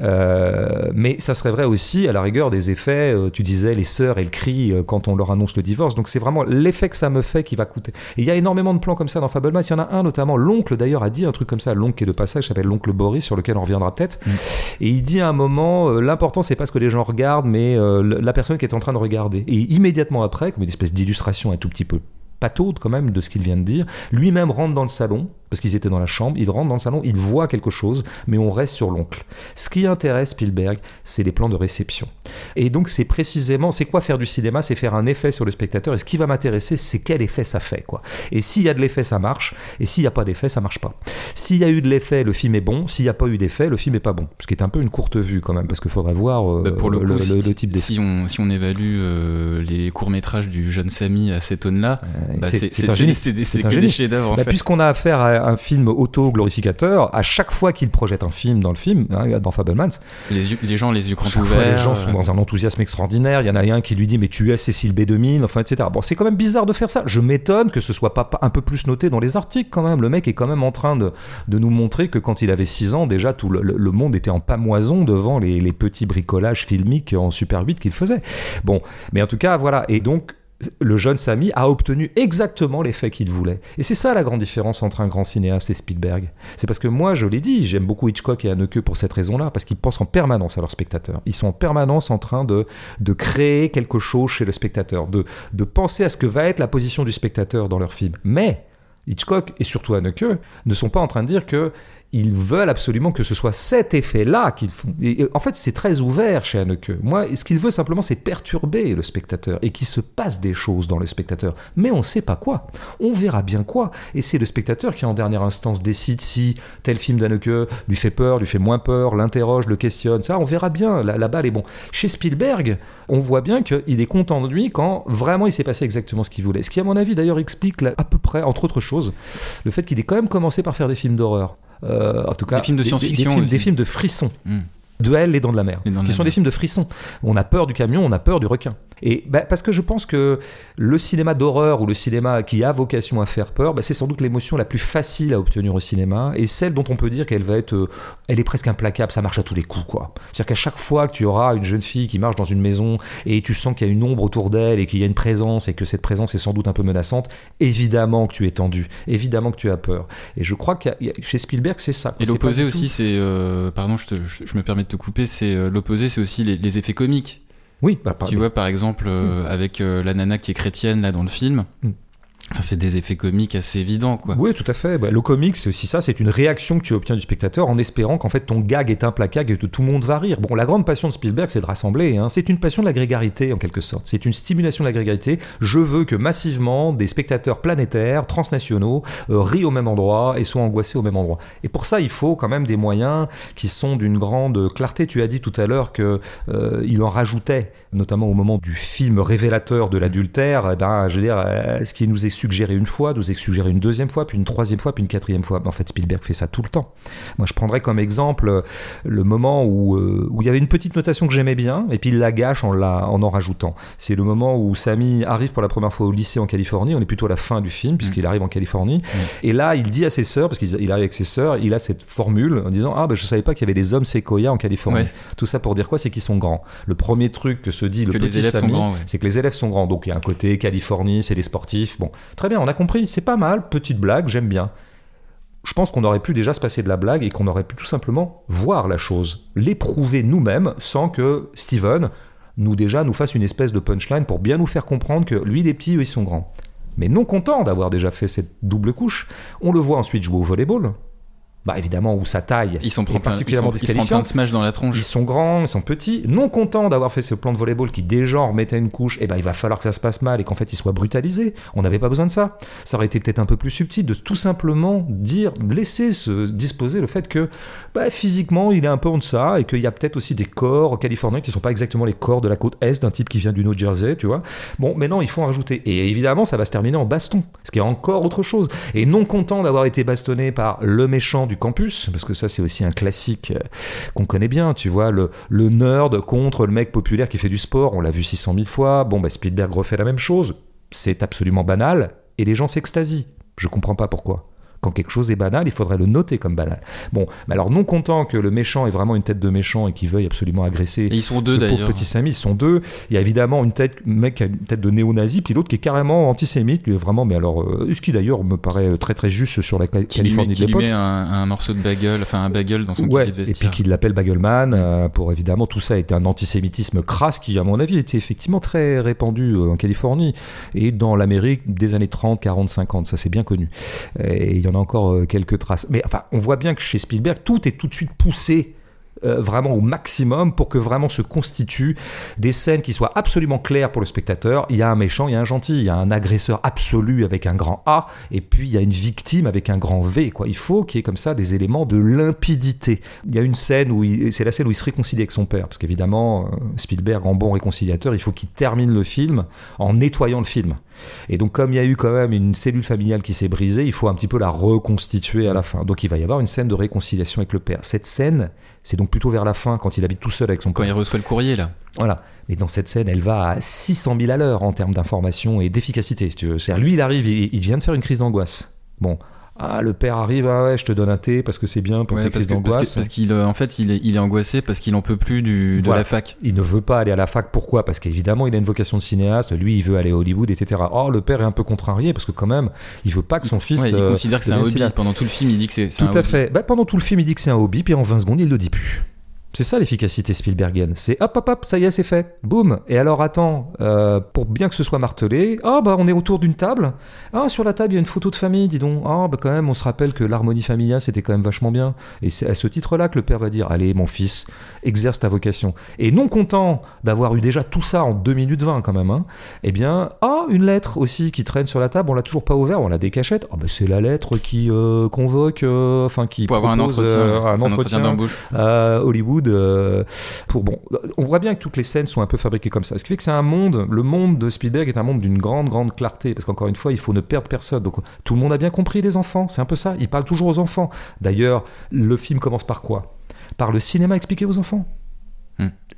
Euh, mais ça serait vrai aussi, à la rigueur, des effets, euh, tu disais, les sœurs, elles crient quand on leur annonce le divorce. Donc c'est vraiment l'effet que ça me fait qui va coûter. Et il y a énormément de plans comme ça dans Fableman. Il y en a un notamment, l'oncle d'ailleurs a dit un truc comme ça, l'oncle qui est de passage, s'appelle l'oncle Boris, sur lequel on reviendra peut-être. Mm. Et il dit à un moment, l'important c'est pas ce que les gens regardent, mais la personne qui est en train de regarder. Et immédiatement après, comme une espèce d'illustration un tout petit peu pataude quand même de ce qu'il vient de dire. Lui-même rentre dans le salon, parce qu'ils étaient dans la chambre, il rentre dans le salon, il voit quelque chose, mais on reste sur l'oncle. Ce qui intéresse Spielberg, c'est les plans de réception. Et donc c'est précisément, c'est quoi faire du cinéma? C'est faire un effet sur le spectateur, et ce qui va m'intéresser, c'est quel effet ça fait. quoi. Et s'il y a de l'effet, ça marche, et s'il n'y a pas d'effet, ça marche pas. S'il y a eu de l'effet, le film est bon, s'il n'y a pas eu d'effet, le film est pas bon. Ce qui est un peu une courte vue quand même, parce qu'il faudrait voir euh, bah, pour le, type d'effet. Si on, si on évalue euh, les courts-métrages du jeune Samy à cette tonne-là, bah, c'est un génie. C'est des, chefs-d'œuvre. Bah, puisqu'on a affaire à un film auto-glorificateur, à chaque fois qu'il projette un film dans le film, hein, dans Fablemans, les, les, gens les yeux grands ouverts. les gens sont dans un enthousiasme extraordinaire. Il y en a un qui lui dit mais tu es Cécile B2000, enfin etc. Bon, c'est quand même bizarre de faire ça. Je m'étonne que ce soit pas un peu plus noté dans les articles quand même. Le mec est quand même en train de, de nous montrer que quand il avait 6 ans, déjà tout le, monde était en pamoison devant les, les petits bricolages filmiques en Super 8 qu'il faisait. Bon, mais en tout cas voilà. Et donc le jeune Samy a obtenu exactement l'effet qu'il voulait. Et c'est ça la grande différence entre un grand cinéaste et Spielberg. C'est parce que moi, je l'ai dit, j'aime beaucoup Hitchcock et Haneke pour cette raison-là, parce qu'ils pensent en permanence à leur spectateur. Ils sont en permanence en train de, de créer quelque chose chez le spectateur, de, de penser à ce que va être la position du spectateur dans leur film. Mais Hitchcock et surtout Haneke ne sont pas en train de dire que ils veulent absolument que ce soit cet effet-là qu'ils font. Et en fait, c'est très ouvert chez Haneke. Moi, ce qu'il veut simplement, c'est perturber le spectateur et qu'il se passe des choses dans le spectateur. Mais on ne sait pas quoi. On verra bien quoi. Et c'est le spectateur qui, en dernière instance, décide si tel film d'Haneke lui fait peur, lui fait moins peur, l'interroge, le questionne. Ça, on verra bien. La, balle est bon. Chez Spielberg, on voit bien qu'il est content de lui quand vraiment il s'est passé exactement ce qu'il voulait. Ce qui, à mon avis, d'ailleurs, explique à peu près, entre autres choses, le fait qu'il ait quand même commencé par faire des films d'horreur. Euh, en tout cas, des films de science-fiction, des, films de frisson. Hmm. Duel, Les Dents de la Mer, qui sont des films de frisson. On a peur du camion, on a peur du requin. Et bah, parce que je pense que le cinéma d'horreur ou le cinéma qui a vocation à faire peur, bah, c'est sans doute l'émotion la plus facile à obtenir au cinéma et celle dont on peut dire qu'elle va être, euh, elle est presque implacable, ça marche à tous les coups, quoi. C'est-à-dire qu'à chaque fois que tu auras une jeune fille qui marche dans une maison et tu sens qu'il y a une ombre autour d'elle et qu'il y a une présence et que cette présence est sans doute un peu menaçante, évidemment que tu es tendu, évidemment que tu as peur. Et je crois que chez Spielberg, c'est ça. Et l'opposé aussi, c'est, euh, pardon, je, je, me permets de te couper, c'est euh, l'opposé, c'est aussi les, effets comiques. Oui, bah, tu vois par exemple euh, avec la nana qui est chrétienne là dans le film, mm. Enfin, c'est des effets comiques assez évidents, quoi. Oui, tout à fait. Bah, le comics, c'est aussi ça, c'est une réaction que tu obtiens du spectateur en espérant qu'en fait ton gag est implacable et que tout le monde va rire. Bon, la grande passion de Spielberg, c'est de rassembler. Hein. C'est une passion de la grégarité, en quelque sorte. C'est une stimulation de la grégarité. Je veux que massivement des spectateurs planétaires, transnationaux, euh, rient au même endroit et soient angoissés au même endroit. Et pour ça, il faut quand même des moyens qui sont d'une grande clarté. Tu as dit tout à l'heure que euh, il en rajoutait, notamment au moment du film révélateur de l'adultère. Eh ben, je veux dire, euh, ce qui nous est suggéré une fois, nous est suggéré une deuxième fois, puis une troisième fois, puis une quatrième fois. En fait, Spielberg fait ça tout le temps. Moi, je prendrais comme exemple euh, le moment où, euh, où il y avait une petite notation que j'aimais bien, et puis il la gâche en, la, en en rajoutant. C'est le moment où Sammy arrive pour la première fois au lycée en Californie. On est plutôt à la fin du film, puisqu'il mm. arrive en Californie. Mm. Et là, il dit à ses sœurs, parce qu'il arrive avec ses sœurs, il a cette formule en disant Ah, ben, je savais pas qu'il y avait des hommes séquoias en Californie. Tout ça pour dire quoi? C'est qu'ils sont grands. Le premier truc que se dit le petit Sammy, c'est que les élèves sont grands. Donc il y a un côté Californie, c'est des sportifs. Bon, Très bien, on a compris, c'est pas mal, petite blague, j'aime bien. je pense qu'on aurait pu déjà se passer de la blague et qu'on aurait pu tout simplement voir la chose, l'éprouver nous-mêmes sans que Steven nous déjà nous fasse une espèce de punchline pour bien nous faire comprendre que lui il est eux ils sont grands. Mais non content d'avoir déjà fait cette double couche, on le voit ensuite jouer au volleyball, bah évidemment où sa taille Ils sont est particulièrement ils sont- ils plein de smash dans la tronche. Ils sont grands, ils sont petits, non contents d'avoir fait ce plan de volleyball qui déjà en mettait une couche, et ben il va falloir que ça se passe mal et qu'en fait il soit brutalisé. On n'avait pas besoin de ça. Ça aurait été peut-être un peu plus subtil de tout simplement dire, laisser se disposer le fait que bah, physiquement il est un peu en deçà et qu'il y a peut-être aussi des corps californiens qui sont pas exactement les corps de la côte est d'un type qui vient du New Jersey, tu vois. Bon, mais non, il faut en rajouter. Et évidemment, ça va se terminer en baston, ce qui est encore autre chose. Et non content d'avoir été bastonné par le méchant du campus, parce que ça c'est aussi un classique euh, qu'on connaît bien, tu vois, le, le nerd contre le mec populaire qui fait du sport, on l'a vu 600 000 fois, bon bah Spielberg refait la même chose, c'est absolument banal, et les gens s'extasient, je comprends pas pourquoi. Quand quelque chose est banal, il faudrait le noter comme banal. Bon, mais alors non content que le méchant ait vraiment une tête de méchant et qu'il veuille absolument agresser Et ils sont deux ce pauvre d'ailleurs. petit Samy, ils sont deux. Il y a évidemment une tête, mec qui a une tête de néo-nazi, puis l'autre qui est carrément antisémite, lui vraiment, mais alors, euh, ce qui d'ailleurs me paraît très très juste sur la Ca- Qui lui met, Californie qui de lui l'époque. met un, un morceau de bagel, enfin un bagel dans son Ouais, de et puis vestiaire. qu'il l'appelle Bagelman, euh, pour évidemment tout ça était un antisémitisme crasse qui, à mon avis, était effectivement très répandu euh, en Californie et dans l'Amérique des années 30, 40, 50, ça c'est bien connu. Et il y en encore euh, quelques traces. Mais enfin, on voit bien que chez Spielberg, tout est tout de suite poussé euh, vraiment au maximum pour que vraiment se constituent des scènes qui soient absolument claires pour le spectateur. Il y a un méchant, il y a un gentil, il y a un agresseur absolu avec un grand A, et puis il y a une victime avec un grand V. Quoi. Il faut qu'il y ait comme ça des éléments de limpidité. Il y a une scène où c'est la scène où il se réconcilie avec son père, parce qu'évidemment euh, Spielberg, en bon réconciliateur, il faut qu'il termine le film en nettoyant le film. Et donc comme il y a eu quand même une cellule familiale qui s'est brisée, il faut un petit peu la reconstituer à la fin. Donc il va y avoir une scène de réconciliation avec le père. Cette scène, c'est donc plutôt vers la fin, quand il habite tout seul avec son Quand père. il reçoit le courrier là. Voilà. Et dans cette scène, elle va à 600 000 à l'heure en termes d'information et d'efficacité, si tu veux. C'est-à-dire, lui, il arrive, il, il vient de faire une crise d'angoisse. Bon. Ah, le père arrive, ah ouais, je te donne un thé parce que c'est bien pour Ouais, tes crises d'angoisse. parce qu'il euh, en fait il est, il est angoissé parce qu'il en peut plus du, de Voilà. la fac. Il ne veut pas aller à la fac. Pourquoi? Parce qu'évidemment, il a une vocation de cinéaste. Lui, il veut aller à Hollywood, etc. Oh, le père est un peu contrarié parce que quand même, il veut pas que son fils. Ouais, il euh, considère que c'est un hobby. cinéaste. Pendant tout le film, il dit que c'est c'est Tout un à hobby. fait. Bah, pendant tout le film, il dit que c'est un hobby, puis en 20 secondes, il le dit plus. C'est ça l'efficacité Spielbergienne. C'est hop, hop, hop, ça y est, c'est fait. Boum. Et alors, attends, euh, pour bien que ce soit martelé, ah, bah, on est autour d'une table. Ah, sur la table, il y a une photo de famille, dis donc. Ah, bah, quand même, on se rappelle que l'harmonie familiale, c'était quand même vachement bien. Et c'est à ce titre-là que le père va dire Allez, mon fils, exerce ta vocation. Et non content d'avoir eu déjà tout ça en 2 minutes 20, quand même, hein, eh bien, ah, une lettre aussi qui traîne sur la table, on l'a toujours pas ouvert, on l'a décachette. Ah, bah, c'est la lettre qui euh, convoque, euh, enfin, qui Pour avoir un propose, entretien, un entretien d'embauche. à Euh, on voit bien que toutes les scènes sont un peu fabriquées comme ça. Ce qui fait que c'est un monde le monde de Spielberg est un monde d'une grande grande clarté parce qu'encore une fois il faut ne perdre personne. Tout le monde a bien compris les enfants c'est un peu ça. Il parle toujours aux enfants. D'ailleurs le film commence par quoi? Par le cinéma expliqué aux enfants.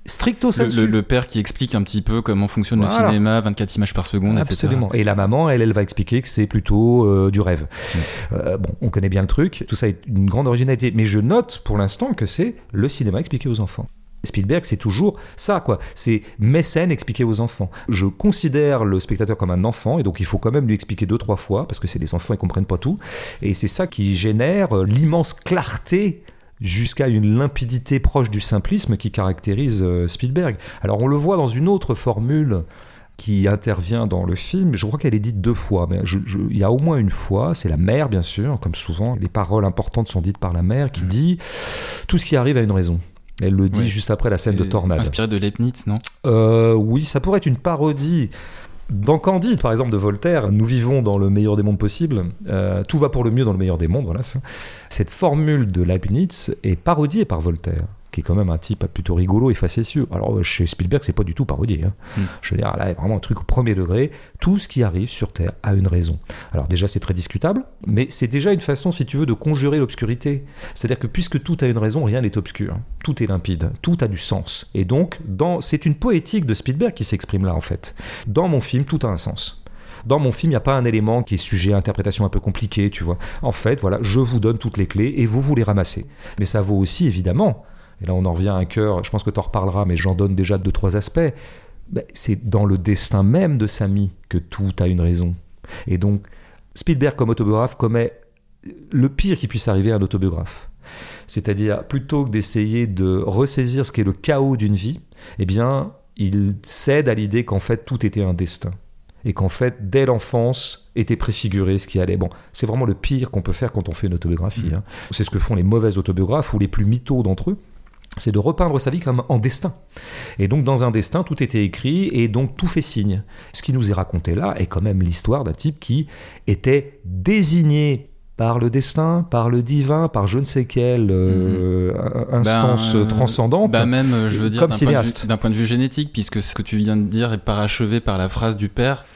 Stricto sensu le- le père qui explique un petit peu comment fonctionne le cinéma, 24 images par seconde, etc. Absolument. Et la maman, elle, elle va expliquer que c'est plutôt euh, du rêve. Mm. Euh, bon, on connaît bien le truc. Tout ça est une grande originalité. Mais je note pour l'instant que c'est le cinéma expliqué aux enfants. Spielberg, c'est toujours ça, quoi. C'est mes scènes expliquées aux enfants. Je considère le spectateur comme un enfant, et donc il faut quand même lui expliquer deux, trois fois, parce que c'est des enfants, ils comprennent pas tout. Et c'est ça qui génère euh, l'immense clarté jusqu'à une limpidité proche du simplisme qui caractérise euh, Spielberg. Alors on le voit dans une autre formule qui intervient dans le film, je crois qu'elle est dite deux fois, mais il y a au moins une fois, c'est la mère bien sûr, comme souvent, les paroles importantes sont dites par la mère qui dit tout ce qui arrive a une raison. Elle le dit juste après la scène de tornade. Inspiré de Leibniz, non? Euh, oui, ça pourrait être une parodie. Dans Candide, par exemple, de Voltaire, nous vivons dans le meilleur des mondes possible. Euh, tout va pour le mieux dans le meilleur des mondes. Voilà. Cette formule de Leibniz est parodiée par Voltaire, qui est quand même un type plutôt rigolo et facétieux. Alors chez Spielberg, c'est pas du tout parodié. hein. Mm. Je veux dire, là, vraiment un truc au premier degré. Tout ce qui arrive sur Terre a une raison. Alors déjà, c'est très discutable, mais c'est déjà une façon, si tu veux, de conjurer l'obscurité. C'est-à-dire que puisque tout a une raison, rien n'est obscur. Tout est limpide, tout a du sens. Et donc, dans... c'est une poétique de Spielberg qui s'exprime là, en fait. Dans mon film, tout a un sens. Dans mon film, il n'y a pas un élément qui est sujet à interprétation un peu compliquée, tu vois. En fait, voilà, je vous donne toutes les clés et vous vous les ramassez. Mais ça vaut aussi, évidemment, et là on en revient à un cœur, je pense que tu en reparleras, mais j'en donne déjà deux, trois aspects. Ben, c'est dans le destin même de Samy que tout a une raison. Et donc, Spielberg comme autobiographe commet le pire qui puisse arriver à un autobiographe. C'est-à-dire, plutôt que d'essayer de ressaisir ce qu'est le chaos d'une vie, eh bien, il cède à l'idée qu'en fait, tout était un destin. Et qu'en fait, dès l'enfance, était préfiguré ce qui allait. Bon, c'est vraiment le pire qu'on peut faire quand on fait une autobiographie. hein. C'est ce que font les mauvais autobiographes ou les plus mythos d'entre eux c'est de repeindre sa vie comme en destin. Et donc dans un destin, tout était écrit et donc tout fait signe. Ce qui nous est raconté là est quand même l'histoire d'un type qui était désigné par le destin, par le divin, par je ne sais quelle euh, instance Ben, transcendante. Bah même, je veux dire, point, d'un point de vue génétique, puisque ce que tu viens de dire est parachevé par la phrase du père,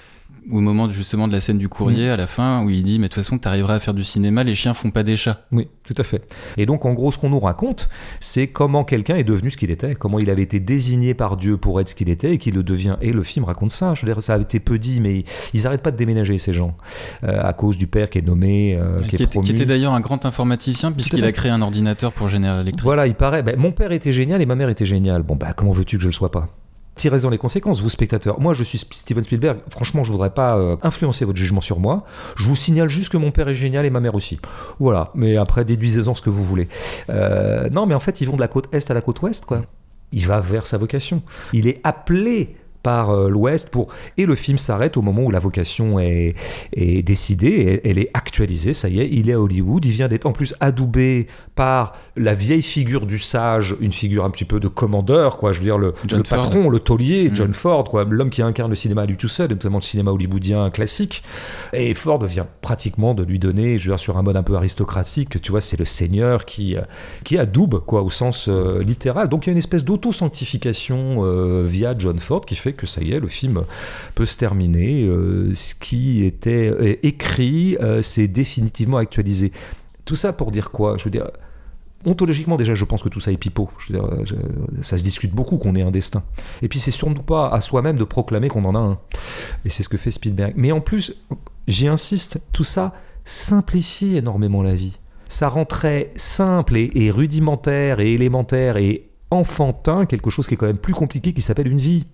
au moment justement de la scène du courrier, Mm. à la fin, où il dit, mais de toute façon, t'arriveras à faire du cinéma, les chiens font pas des chats. Oui, tout à fait. Et donc, en gros, ce qu'on nous raconte, c'est comment quelqu'un est devenu ce qu'il était, comment il avait été désigné par Dieu pour être ce qu'il était et qu'il le devient. Et le film raconte ça. Je veux dire, ça a été peu dit, mais ils n'arrêtent pas de déménager, ces gens, euh, à cause du père qui est nommé, euh, qui, qui, est était, promu. qui était d'ailleurs un grand informaticien, puisqu'il a créé un ordinateur pour General Electric. Voilà, il paraît. ben, mon père était génial et ma mère était géniale. Bon, bah, comment veux-tu que je le sois pas? Tirez-en les conséquences, vous spectateurs. Moi, je suis Steven Spielberg. Franchement, je voudrais pas euh, influencer votre jugement sur moi. Je vous signale juste que mon père est génial et ma mère aussi. Voilà. Mais après, déduisez-en ce que vous voulez. Euh, non, mais en fait, ils vont de la côte est à la côte ouest, quoi. Il va vers sa vocation. Il est appelé par euh, l'Ouest pour et le film s'arrête au moment où la vocation est, est décidée, elle, elle est actualisée, ça y est, il est à Hollywood, il vient d'être en plus adoubé par la vieille figure du sage, une figure un petit peu de commandeur, quoi, je veux dire le, le patron, le taulier, Mm. John Ford, quoi, l'homme qui incarne le cinéma à lui tout seul, et notamment le cinéma hollywoodien classique. Et Ford vient pratiquement de lui donner, je veux dire, sur un mode un peu aristocratique, tu vois, c'est le seigneur qui, euh, qui adoube, quoi, au sens euh, littéral. Donc il y a une espèce d'auto-sanctification euh, via John Ford qui fait que ça y est, le film peut se terminer. Euh, ce qui était euh, écrit, euh, c'est définitivement actualisé. Tout ça pour dire quoi? Je veux dire. Ontologiquement, déjà, je pense que tout ça est pipeau. Euh, ça se discute beaucoup qu'on ait un destin. Et puis, c'est surtout pas à soi-même de proclamer qu'on en a un. Et c'est ce que fait Spielberg. Mais en plus, j'y insiste, tout ça simplifie énormément la vie. Ça rend très simple et rudimentaire et élémentaire et enfantin quelque chose qui est quand même plus compliqué qui s'appelle une vie.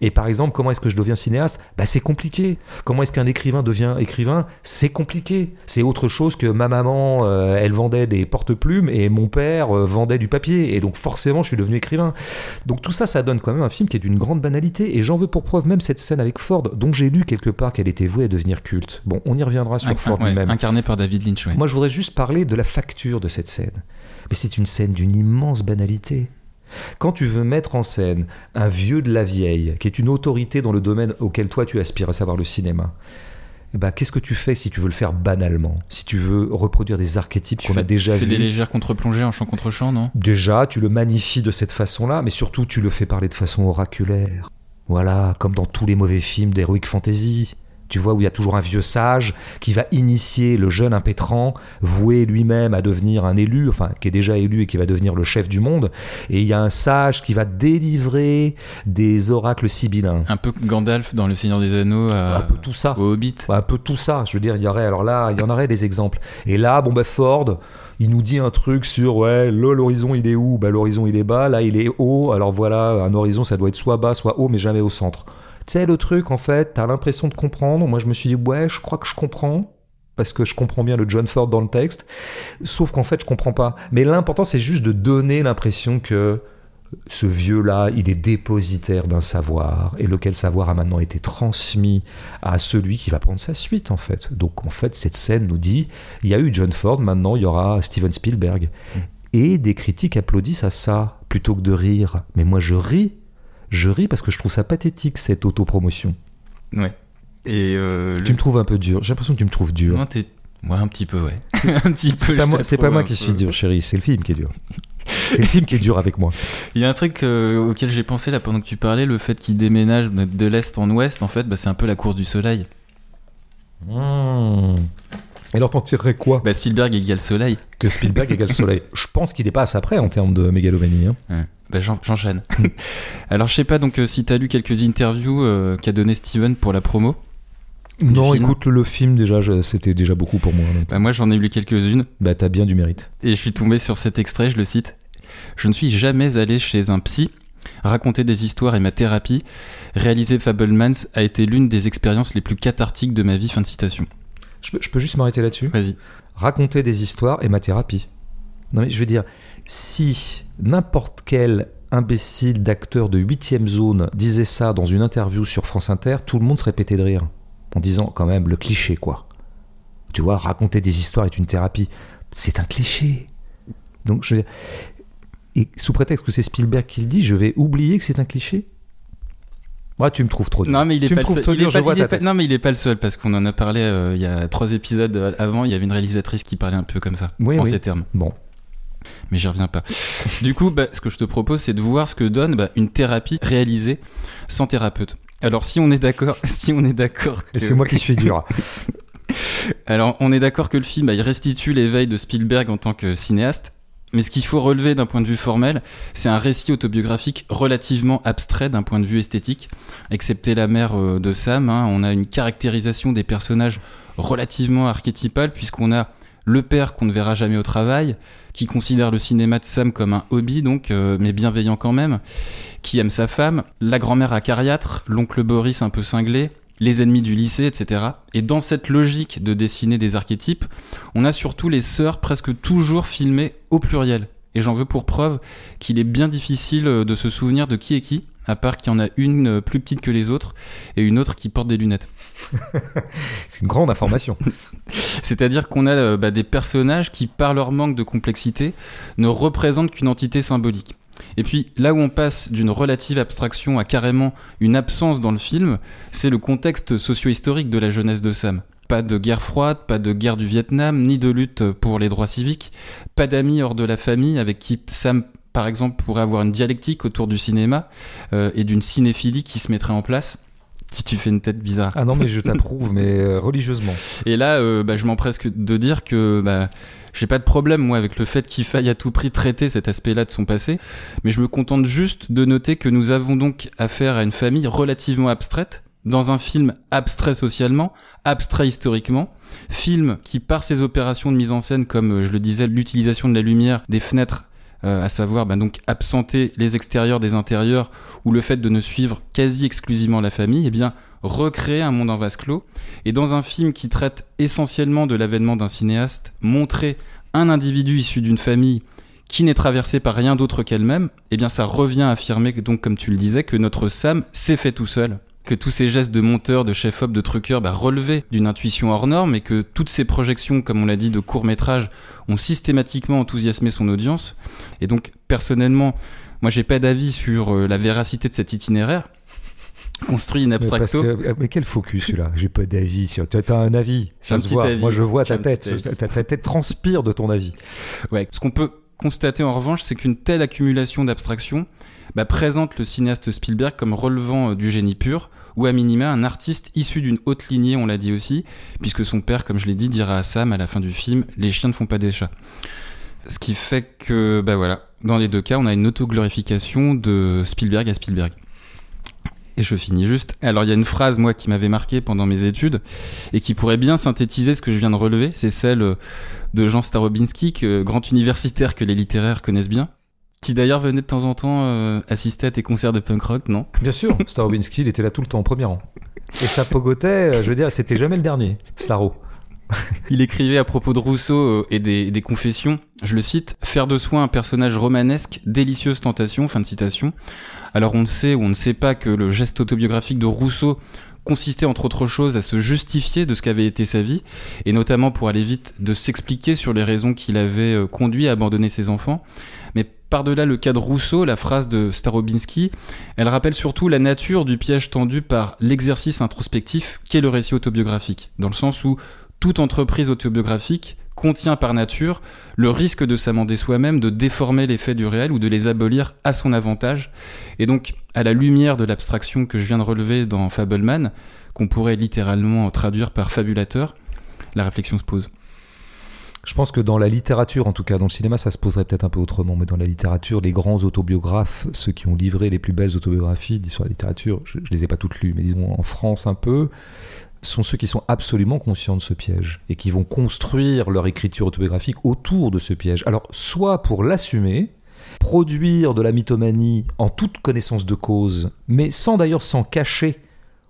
Et par exemple, comment est-ce que je deviens cinéaste? Bah, C'est compliqué. Comment est-ce qu'un écrivain devient écrivain? C'est compliqué. C'est autre chose que ma maman, euh, elle vendait des porte-plumes et mon père euh, vendait du papier. Et donc forcément, je suis devenu écrivain. Donc tout ça, ça donne quand même un film qui est d'une grande banalité. Et j'en veux pour preuve même cette scène avec Ford, dont j'ai lu quelque part qu'elle était vouée à devenir culte. Bon, on y reviendra sur Inc- Ford ouais, lui-même. incarné par David Lynch, ouais. Moi, je voudrais juste parler de la facture de cette scène. Mais c'est une scène d'une immense banalité. Quand tu veux mettre en scène un vieux de la vieille, qui est une autorité dans le domaine auquel toi tu aspires, à savoir le cinéma, ben, qu'est-ce que tu fais si tu veux le faire banalement? Si tu veux reproduire des archétypes qu'on a déjà tu fais des vus? légères contre-plongées en chant contre chant, non? Déjà, tu le magnifies de cette façon-là, mais surtout, tu le fais parler de façon oraculaire. Voilà, comme dans tous les mauvais films d'Heroic Fantasy. Tu vois, où il y a toujours un vieux sage qui va initier le jeune impétrant, voué lui-même à devenir un élu, enfin, qui est déjà élu et qui va devenir le chef du monde. Et il y a un sage qui va délivrer des oracles sibyllins. Un peu Gandalf dans Le Seigneur des Anneaux à- Un peu tout ça. au Hobbit. un peu tout ça. Je veux dire, il y aurait, alors là, il y en aurait des exemples. Et là, bon, bah, Ford, il nous dit un truc sur, ouais, là, l'horizon, il est où? Bah, l'horizon, il est bas, là, il est haut. Alors voilà, un horizon, ça doit être soit bas, soit haut, mais jamais au centre. Tu sais, le truc, en fait, t'as l'impression de comprendre. Moi, je me suis dit, ouais, je crois que je comprends. Parce que je comprends bien le John Ford dans le texte. Sauf qu'en fait, je comprends pas. Mais l'important, c'est juste de donner l'impression que ce vieux-là, il est dépositaire d'un savoir, et lequel savoir a maintenant été transmis à celui qui va prendre sa suite, en fait. Donc, en fait, cette scène nous dit, il y a eu John Ford, maintenant il y aura Steven Spielberg. Et des critiques applaudissent à ça, plutôt que de rire. Mais moi, je ris. Je ris parce que je trouve ça pathétique, cette autopromotion. Ouais. Et euh, Tu le- me trouves un peu dur. J'ai l'impression que tu me trouves dur. Ouais, un petit peu, ouais. un petit peu. C'est pas moi, moi qui peu. suis dur, chérie. C'est le film qui est dur. C'est le film qui est dur avec moi. Il y a un truc euh, auquel j'ai pensé là pendant que tu parlais, le fait qu'il déménage de l'est en ouest, en fait, bah, c'est un peu la course du soleil. Et alors, t'en tirerais quoi? Bah, Spielberg égale soleil. Que Spielberg égale Soleil. Je pense qu'il n'est pas à ça près en termes de mégalomanie. hein. Ouais. Bah, j'en- j'enchaîne. Alors, je sais pas donc euh, si t'as lu quelques interviews euh, qu'a donné Steven pour la promo. Non, film. écoute, le film, déjà, c'était déjà beaucoup pour moi. Bah, moi, j'en ai lu quelques-unes Bah, t'as bien du mérite. et je suis tombé sur cet extrait, je le cite. Je ne suis jamais allé chez un psy. Raconter des histoires est ma thérapie. Réaliser Fablemans a été l'une des expériences les plus cathartiques de ma vie. Fin de citation. Je peux, je peux juste m'arrêter là-dessus? Vas-y. Raconter des histoires est ma thérapie. Non mais je veux dire, si n'importe quel imbécile d'acteur de 8 zone disait ça dans une interview sur France Inter, tout le monde serait pété de rire. En disant quand même le cliché quoi. Tu vois, raconter des histoires est une thérapie. C'est un cliché. Donc je veux dire, et sous prétexte que c'est Spielberg qui le dit, je vais oublier que c'est un cliché Ouais, tu me trouves trop dur. Non, mais il est tu pas le seul. il est pas- il est pas-. Non, mais il est pas le seul parce qu'on en a parlé euh, il y a trois épisodes euh, avant. Il y avait une réalisatrice qui parlait un peu comme ça, Oui, en oui. ces termes. Bon, Mais j'y reviens pas. du coup, bah, ce que je te propose, c'est de voir ce que donne bah, une thérapie réalisée sans thérapeute. Alors, si on est d'accord, si on est d'accord, et que- c'est moi qui suis dur. Alors, on est d'accord que le film, bah, il restitue l'éveil de Spielberg en tant que cinéaste. Mais ce qu'il faut relever d'un point de vue formel, c'est un récit autobiographique relativement abstrait d'un point de vue esthétique. Excepté la mère euh, de Sam, hein, on a une caractérisation des personnages relativement archétypale, puisqu'on a le père qu'on ne verra jamais au travail, qui considère le cinéma de Sam comme un hobby, donc, euh, mais bienveillant quand même, qui aime sa femme, la grand-mère acariâtre, l'oncle Boris un peu cinglé, les ennemis du lycée, etc. Et dans cette logique de dessiner des archétypes, on a surtout les sœurs presque toujours filmées au pluriel. Et j'en veux pour preuve qu'il est bien difficile euh, de se souvenir de qui est qui, à part qu'il y en a une euh, plus petite que les autres et une autre qui porte des lunettes. C'est une grande information. C'est-à-dire qu'on a euh, bah, des personnages qui, par leur manque de complexité, ne représentent qu'une entité symbolique. Et puis, là où on passe d'une relative abstraction à carrément une absence dans le film, c'est le contexte socio-historique de la jeunesse de Sam. Pas de guerre froide, pas de guerre du Vietnam, ni de lutte pour les droits civiques, pas d'amis hors de la famille avec qui Sam, par exemple, pourrait avoir une dialectique autour du cinéma euh, et d'une cinéphilie qui se mettrait en place. Si tu fais une tête bizarre. Ah non, mais je t'approuve, mais euh, religieusement. Et là, euh, bah, je m'empresse de dire que bah, j'ai pas de problème moi avec le fait qu'il faille à tout prix traiter cet aspect-là de son passé, mais je me contente juste de noter que nous avons donc affaire à une famille relativement abstraite dans un film abstrait socialement, abstrait historiquement, film qui par ses opérations de mise en scène comme euh, je le disais l'utilisation de la lumière, des fenêtres euh, à savoir bah, donc absenter les extérieurs des intérieurs ou le fait de ne suivre quasi exclusivement la famille, eh bien recréer un monde en vase clos. Et dans un film qui traite essentiellement de l'avènement d'un cinéaste, montrer un individu issu d'une famille qui n'est traversé par rien d'autre qu'elle-même, eh bien ça revient à affirmer donc comme tu le disais que notre Sam s'est fait tout seul, que tous ces gestes de monteur, de chef-op, de truqueur bah, relevaient d'une intuition hors norme et que toutes ces projections, comme on l'a dit, de courts-métrages ont systématiquement enthousiasmé son audience. Et donc personnellement, moi j'ai pas d'avis sur euh, la véracité de cet itinéraire. Construit in Mais, abstracto. que- mais quel focus celui-là? J'ai pas d'avis sur. T'as un avis, ça un se petit voit. avis. Moi, je vois ta tête. ta tête transpire de ton avis. Ouais. Ce qu'on peut constater en revanche, c'est qu'une telle accumulation d'abstractions bah, présente le cinéaste Spielberg comme relevant euh, du génie pur, ou à minima un artiste issu d'une haute lignée, on l'a dit aussi, puisque son père, comme je l'ai dit, dira à Sam à la fin du film, les chiens ne font pas des chats. Ce qui fait que, bah voilà, dans les deux cas, on a une autoglorification de Spielberg à Spielberg. Et je finis juste. Alors il y a une phrase, moi, qui m'avait marqué pendant mes études, et qui pourrait bien synthétiser ce que je viens de relever, c'est celle euh, de Jean Starobinski, grand universitaire que les littéraires connaissent bien, qui d'ailleurs venait de temps en temps euh, assister à tes concerts de punk rock, non? Bien sûr, Starobinski, il était là tout le temps, au premier rang. Et ça pogotait, euh, je veux dire, c'était jamais le dernier, Slaro. Il écrivait à propos de Rousseau euh, et des, des confessions, je le cite, faire de soi un personnage romanesque, délicieuse tentation, fin de citation. Alors on ne sait ou on ne sait pas que le geste autobiographique de Rousseau consistait entre autres choses à se justifier de ce qu'avait été sa vie, et notamment pour aller vite de s'expliquer sur les raisons qui l'avaient euh, conduit à abandonner ses enfants. Mais par-delà le cas de Rousseau, la phrase de Starobinski, elle rappelle surtout la nature du piège tendu par l'exercice introspectif qu'est le récit autobiographique, dans le sens où toute entreprise autobiographique contient par nature le risque de s'amender soi-même, de déformer les faits du réel ou de les abolir à son avantage. Et donc, à la lumière de l'abstraction que je viens de relever dans Fableman, qu'on pourrait littéralement traduire par fabulateur, la réflexion se pose. Je pense que dans la littérature, en tout cas, dans le cinéma, ça se poserait peut-être un peu autrement, mais dans la littérature, les grands autobiographes, ceux qui ont livré les plus belles autobiographies d'histoire la littérature, je, je les ai pas toutes lues, mais disons en France un peu, sont ceux qui sont absolument conscients de ce piège et qui vont construire leur écriture autobiographique autour de ce piège. Alors, soit pour l'assumer, produire de la mythomanie en toute connaissance de cause, mais sans d'ailleurs s'en cacher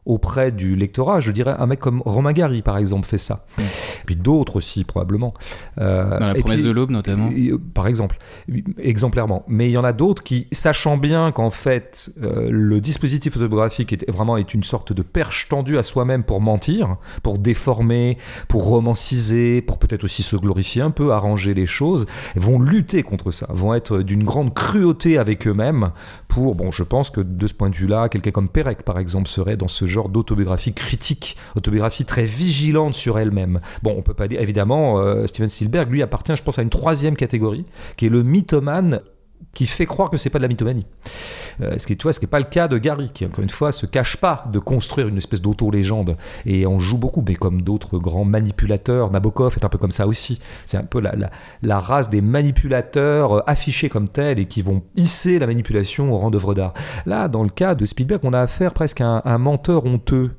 auprès du lectorat. Je dirais un mec comme Romain Gary, par exemple, fait ça. Mm. Puis d'autres aussi, probablement. Euh, Dans la promesse puis- de l'aube, notamment. et- et- par exemple, exemplairement. Mais il y en a d'autres qui, sachant bien qu'en fait, euh, le dispositif autobiographique est vraiment est une sorte de perche tendue à soi-même pour mentir, pour déformer, pour romanciser, pour peut-être aussi se glorifier un peu, arranger les choses, vont lutter contre ça, vont être d'une grande cruauté avec eux-mêmes pour, bon, je pense que de ce point de vue-là, quelqu'un comme Pérec, par exemple, serait dans ce genre d'autobiographie critique, autobiographie très vigilante sur elle-même. Bon, on peut pas dire, évidemment, euh, Steven Spielberg, lui, appartient, je pense, à une troisième catégorie, qui est le mythomane qui fait croire que c'est pas de la mythomanie. Euh, ce qui tu vois, ce n'est pas le cas de Gary, qui encore une fois se cache pas de construire une espèce d'auto-légende et on joue beaucoup, mais comme d'autres grands manipulateurs, Nabokov est un peu comme ça aussi. C'est un peu la, la, race des manipulateurs euh, affichés comme tels et qui vont hisser la manipulation au rang d'œuvre d'art. Là, dans le cas de Spielberg, on a affaire presque à un menteur honteux.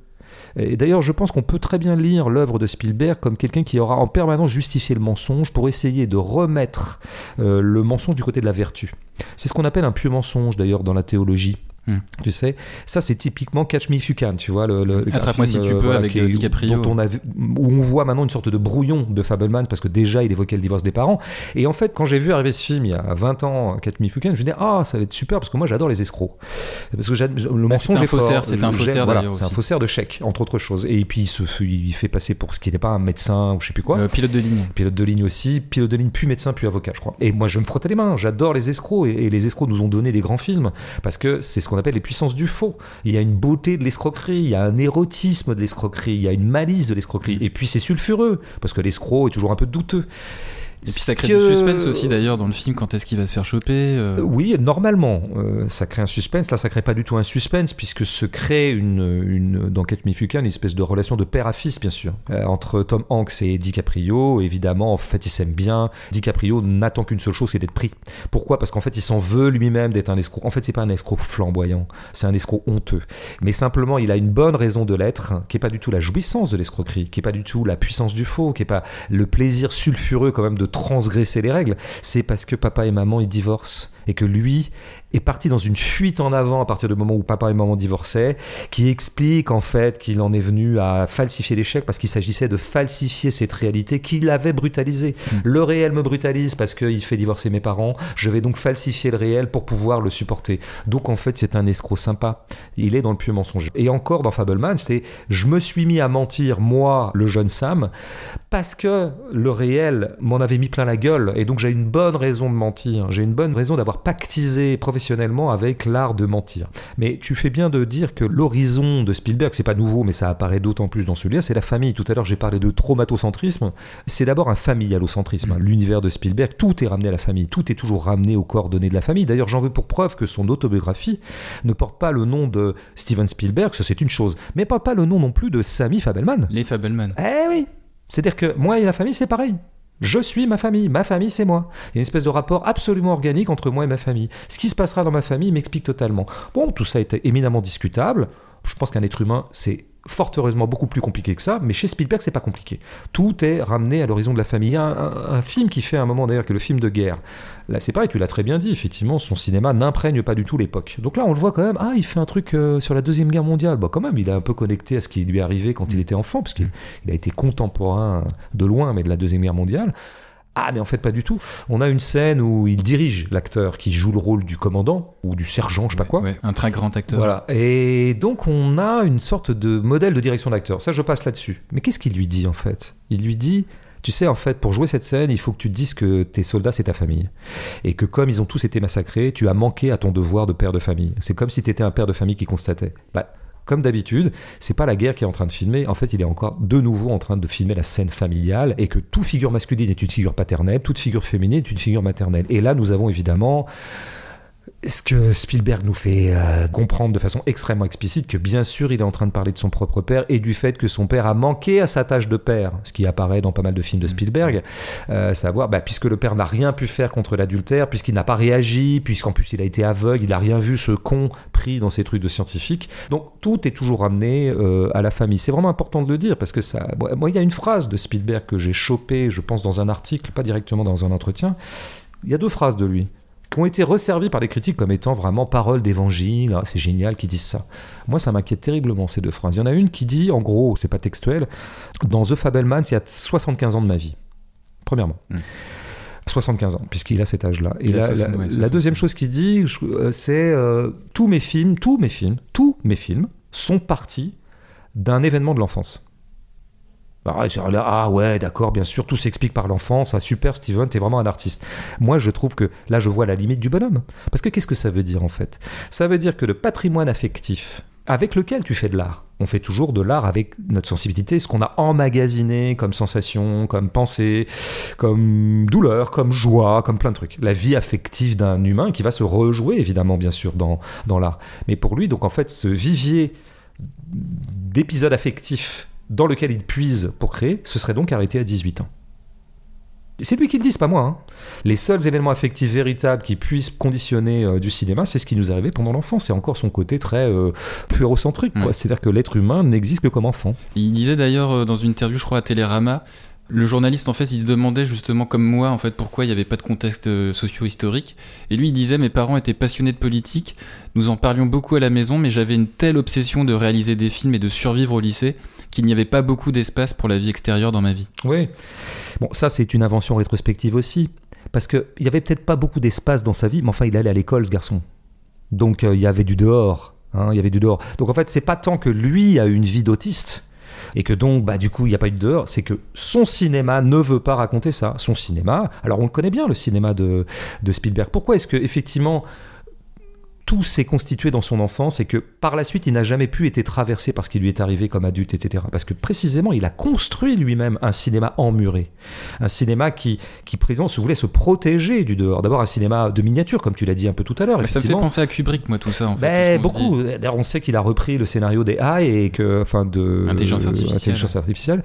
Et d'ailleurs, je pense qu'on peut très bien lire l'œuvre de Spielberg comme quelqu'un qui aura en permanence justifié le mensonge pour essayer de remettre euh, le mensonge du côté de la vertu. C'est ce qu'on appelle un pieux mensonge d'ailleurs dans la théologie. Hmm. Tu sais, ça c'est typiquement Catch Me If You Can, tu vois. Le, le- Attrape-moi si tu peux avec, qui est- euh, DiCaprio. Dont on a où on voit maintenant une sorte de brouillon de Fableman parce que déjà il évoquait le divorce des parents. Et en fait, quand j'ai vu arriver ce film il y a 20 ans, Catch Me If You Can, je me dis ah ça va être super parce que moi j'adore les escrocs. Parce que j'ad- le Bah, mensonge c'est un est faussaire, c'est un faussaire, voilà, C'est un faussaire de chèque entre autres choses. Et puis il se fait, il fait passer pour ce qui n'est pas un médecin ou je sais plus quoi. Euh, pilote de ligne. Pilote de ligne aussi, pilote de ligne puis médecin puis avocat je crois. Et moi je me frottais les mains, j'adore les escrocs et, et les escrocs nous ont donné des grands films parce que c'est ce qu'on appelle les puissances du faux. Il y a une beauté de l'escroquerie, il y a un érotisme de l'escroquerie, il y a une malice de l'escroquerie et puis c'est sulfureux parce que l'escroc est toujours un peu douteux. Et puis ça crée du suspense aussi d'ailleurs dans le film. Quand est-ce qu'il va se faire choper euh, Oui, normalement, euh, ça crée un suspense. Là, ça crée pas du tout un suspense puisque se crée une, une dans You Can, une espèce de relation de père à fils, bien sûr, Euh, entre Tom Hanks et DiCaprio. Évidemment, en fait, ils s'aiment bien. DiCaprio n'attend qu'une seule chose, c'est d'être pris. Pourquoi? Parce qu'en fait, il s'en veut lui-même d'être un escroc. En fait, c'est pas un escroc flamboyant, c'est un escroc honteux. Mais simplement, il a une bonne raison de l'être, qui est pas du tout la jouissance de l'escroquerie, qui est pas du tout la puissance du faux, qui est pas le plaisir sulfureux quand même de transgresser les règles. C'est parce que papa et maman ils divorcent et que lui est parti dans une fuite en avant à partir du moment où papa et maman divorçaient, qui explique en fait qu'il en est venu à falsifier l'échec parce qu'il s'agissait de falsifier cette réalité qu'il avait brutalisée. Le réel me brutalise parce qu'il fait divorcer mes parents, je vais donc falsifier le réel pour pouvoir le supporter. Donc en fait c'est un escroc sympa, il est dans le pieux mensonge. Et encore dans Fableman, c'est je me suis mis à mentir, moi, le jeune Sam, parce que le réel m'en avait mis plein la gueule et donc j'ai une bonne raison de mentir, j'ai une bonne raison d'avoir pactisé professionnellement avec l'art de mentir. Mais tu fais bien de dire que l'horizon de Spielberg, c'est pas nouveau mais ça apparaît d'autant plus dans celui-là, c'est la famille. Tout à l'heure j'ai parlé de traumatocentrisme, c'est d'abord un familialocentrisme. hein. L'univers de Spielberg, tout est ramené à la famille, tout est toujours ramené aux coordonnées de la famille. D'ailleurs j'en veux pour preuve que son autobiographie ne porte pas le nom de Steven Spielberg, ça c'est une chose, mais porte pas le nom non plus de Sammy Fabelman. Les Fableman. Eh oui C'est-à-dire que moi et la famille, c'est pareil. Je suis ma famille, ma famille c'est moi. Il y a une espèce de rapport absolument organique entre moi et ma famille. Ce qui se passera dans ma famille m'explique totalement. Bon, tout ça était éminemment discutable. Je pense qu'un être humain, c'est fort heureusement beaucoup plus compliqué que ça, mais chez Spielberg, c'est pas compliqué. Tout est ramené à l'horizon de la famille. Il y a un, un- un film qui fait à un moment d'ailleurs que le film de guerre. Là, c'est pareil, tu l'as très bien dit, effectivement, son cinéma n'imprègne pas du tout l'époque. Donc là, on le voit quand même, ah, il fait un truc euh, sur la Deuxième Guerre mondiale. Bah, quand même, il est un peu connecté à ce qui lui est arrivé quand il était enfant, parce qu'il il a été contemporain de loin, mais de la Deuxième Guerre mondiale. Ah, mais en fait, pas du tout. On a une scène où il dirige l'acteur qui joue le rôle du commandant ou du sergent, je sais pas quoi. Ouais, un très grand acteur. Voilà. Et donc, on a une sorte de modèle de direction d'acteur. Ça, je passe là-dessus. Mais qu'est-ce qu'il lui dit, en fait? Il lui dit. Tu sais, en fait, pour jouer cette scène, il faut que tu te dises que tes soldats, c'est ta famille. Et que comme ils ont tous été massacrés, tu as manqué à ton devoir de père de famille. C'est comme si tu étais un père de famille qui constatait. Bah, comme d'habitude, c'est pas la guerre qui est en train de filmer. En fait, il est encore de nouveau en train de filmer la scène familiale et que toute figure masculine est une figure paternelle, toute figure féminine est une figure maternelle. Et là, nous avons évidemment ce que Spielberg nous fait euh, comprendre de façon extrêmement explicite que bien sûr il est en train de parler de son propre père et du fait que son père a manqué à sa tâche de père, ce qui apparaît dans pas mal de films de Spielberg, euh, savoir bah, puisque le père n'a rien pu faire contre l'adultère, puisqu'il n'a pas réagi, puisqu'en plus il a été aveugle, il n'a rien vu ce con pris dans ces trucs de scientifique. Donc tout est toujours ramené euh, à la famille. C'est vraiment important de le dire parce que ça, moi, il y a une phrase de Spielberg que j'ai chopée, je pense dans un article, pas directement dans un entretien. Il y a deux phrases de lui qui ont été resservis par les critiques comme étant vraiment paroles d'évangile, ah, c'est génial qu'ils disent ça. Moi, ça m'inquiète terriblement ces deux phrases. Il y en a une qui dit, en gros, c'est pas textuel, dans The Fableman, il y a 75 ans de ma vie. Premièrement. 75 ans, puisqu'il a cet âge-là. Et la, 60, la- ouais, la 60. deuxième chose qu'il dit, euh, c'est euh, tous mes films, tous mes films, tous mes films sont partis d'un événement de l'enfance. Alors, là, genre là, ah ouais, d'accord, bien sûr, tout s'explique par l'enfance. Ah, super, Steven, t'es vraiment un artiste. Moi, je trouve que là, je vois la limite du bonhomme. Parce que qu'est-ce que ça veut dire en fait? Ça veut dire que le patrimoine affectif avec lequel tu fais de l'art, on fait toujours de l'art avec notre sensibilité, ce qu'on a emmagasiné comme sensation, comme pensée, comme douleur, comme joie, comme plein de trucs. La vie affective d'un humain qui va se rejouer évidemment, bien sûr, dans, dans l'art. Mais pour lui, donc en fait, ce vivier d'épisodes affectifs dans lequel il puise pour créer, ce serait donc arrêté à 18 ans. C'est lui qui le dit, c'est pas moi. hein. Les seuls événements affectifs véritables qui puissent conditionner euh, du cinéma, c'est ce qui nous arrivé pendant l'enfance. C'est encore son côté très euh, puérocentrique. quoi. Ouais. C'est-à-dire que l'être humain n'existe que comme enfant. Il disait d'ailleurs euh, dans une interview, je crois, à Télérama, le journaliste, en fait, il se demandait justement, comme moi, en fait, pourquoi il n'y avait pas de contexte euh, socio-historique. Et lui, il disait, mes parents étaient passionnés de politique, nous en parlions beaucoup à la maison, mais j'avais une telle obsession de réaliser des films et de survivre au lycée qu'il n'y avait pas beaucoup d'espace pour la vie extérieure dans ma vie. Oui. Bon, ça, c'est une invention rétrospective aussi. Parce qu'il n'y avait peut-être pas beaucoup d'espace dans sa vie, mais enfin, il allait à l'école, ce garçon. Donc, euh, il y avait du dehors. hein, il y avait du dehors. Donc, en fait, c'est pas tant que lui a une vie d'autiste et que donc, bah, du coup, il n'y a pas eu de dehors, c'est que son cinéma ne veut pas raconter ça. Son cinéma, alors on le connaît bien, le cinéma de, de Spielberg. Pourquoi est-ce que, effectivement, tout s'est constitué dans son enfance et que par la suite il n'a jamais pu être traversé par ce qui lui est arrivé comme adulte, etc. Parce que précisément il a construit lui-même un cinéma emmuré, un cinéma qui, qui président, se voulait se protéger du dehors. D'abord un cinéma de miniature, comme tu l'as dit un peu tout à l'heure. Mais ça me fait penser à Kubrick, moi, tout ça, en fait. Ben, beaucoup. D'ailleurs, on sait qu'il a repris le scénario des AI et que, enfin, de Intelligence artificielle. intelligence artificielle.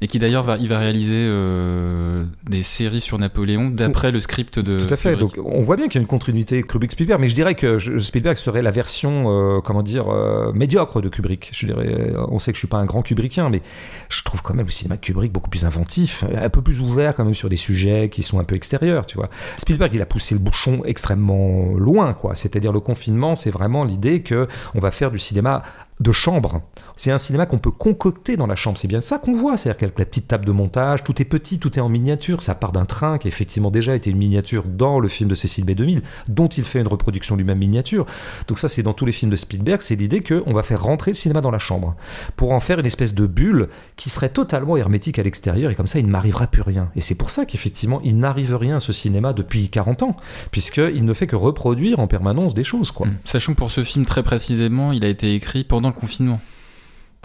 Et qui d'ailleurs, va, il va réaliser euh, des séries sur Napoléon d'après le script de Tout à fait. Kubrick. Donc, on voit bien qu'il y a une continuité Kubrick-Spielberg, mais je dirais que je- Spielberg serait la version, euh, comment dire, euh, médiocre de Kubrick. Je dirais, euh, on sait que je suis pas un grand Kubrickien, mais je trouve quand même le cinéma de Kubrick beaucoup plus inventif, un peu plus ouvert quand même sur des sujets qui sont un peu extérieurs, tu vois. Spielberg, il a poussé le bouchon extrêmement loin, quoi. C'est-à-dire le confinement, c'est vraiment l'idée que on va faire du cinéma de chambre. C'est un cinéma qu'on peut concocter dans la chambre. C'est bien ça qu'on voit. C'est-à-dire qu'avec la petite table de montage, tout est petit, tout est en miniature. Ça part d'un train qui effectivement déjà été une miniature dans le film de Cécile B2000, dont il fait une reproduction lui-même miniature. Donc ça, c'est dans tous les films de Spielberg. C'est l'idée qu'on va faire rentrer le cinéma dans la chambre pour en faire une espèce de bulle qui serait totalement hermétique à l'extérieur. Et comme ça, il ne m'arrivera plus rien. Et c'est pour ça qu'effectivement, il n'arrive rien à ce cinéma depuis 40 ans, puisqu'il ne fait que reproduire en permanence des choses, quoi. Mm. Sachant que pour ce film, très précisément, il a été écrit pendant le confinement.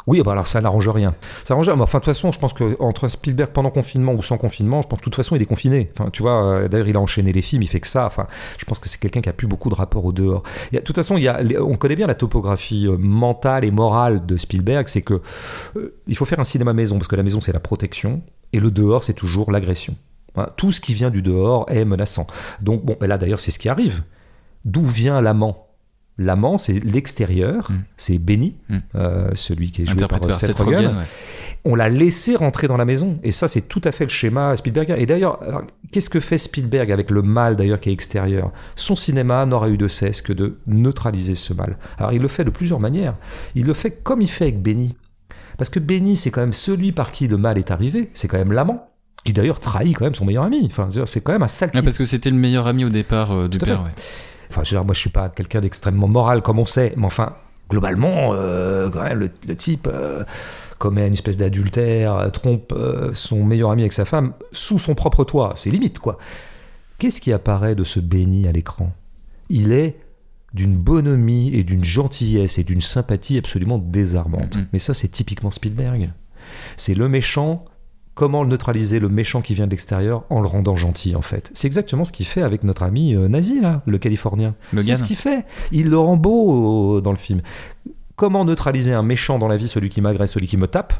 Oui, bah alors ça n'arrange rien. Ça arrange rien. Mais enfin, de toute façon, je pense qu'entre Spielberg pendant confinement ou sans confinement, je pense que de toute façon, il est confiné. Enfin, tu vois, euh, d'ailleurs, il a enchaîné les films, il fait que ça. Enfin, je pense que c'est quelqu'un qui a plus beaucoup de rapport au dehors. De toute façon, il y a, on connaît bien la topographie euh, mentale et morale de Spielberg, c'est que euh, faut faire un cinéma maison, parce que la maison, c'est la protection, et le dehors, c'est toujours l'agression. Hein, tout ce qui vient du dehors est menaçant. Donc, bon, là, d'ailleurs, c'est ce qui arrive. D'où vient l'amant? L'amant, c'est l'extérieur, Mm. c'est Benny, Mm. euh, celui qui est joué par, euh, par Seth Seth Rogen. Rogen. ouais. On l'a laissé rentrer dans la maison. Et ça, c'est tout à fait le schéma Spielbergien. Et d'ailleurs, qu'est-ce que fait Spielberg avec le mal d'ailleurs qui est extérieur? Son cinéma n'aura eu de cesse que de neutraliser ce mal. Alors, il le fait de plusieurs manières. Il le fait comme il fait avec Benny. Parce que Benny, c'est quand même celui par qui le mal est arrivé. C'est quand même l'amant. Qui d'ailleurs trahit quand même son meilleur ami. Enfin, c'est quand même un sale parce que c'était le meilleur ami au départ euh, du père. ouais. Enfin, je veux dire, moi, je suis pas quelqu'un d'extrêmement moral, comme on sait, mais enfin, globalement, euh, quand même, le, le type euh, commet une espèce d'adultère, euh, trompe euh, son meilleur ami avec sa femme sous son propre toit. C'est limite, quoi. Qu'est-ce qui apparaît de ce béni à l'écran? Il est d'une bonhomie et d'une gentillesse et d'une sympathie absolument désarmante. Mhm. Mais ça, c'est typiquement Spielberg. C'est le méchant. Comment neutraliser le méchant qui vient de l'extérieur en le rendant gentil, en fait C'est exactement ce qu'il fait avec notre ami euh, nazi, là, le Californien. C'est ce qu'il fait. Il le rend beau euh, dans le film. Comment neutraliser un méchant dans la vie, celui qui m'agresse, celui qui me tape?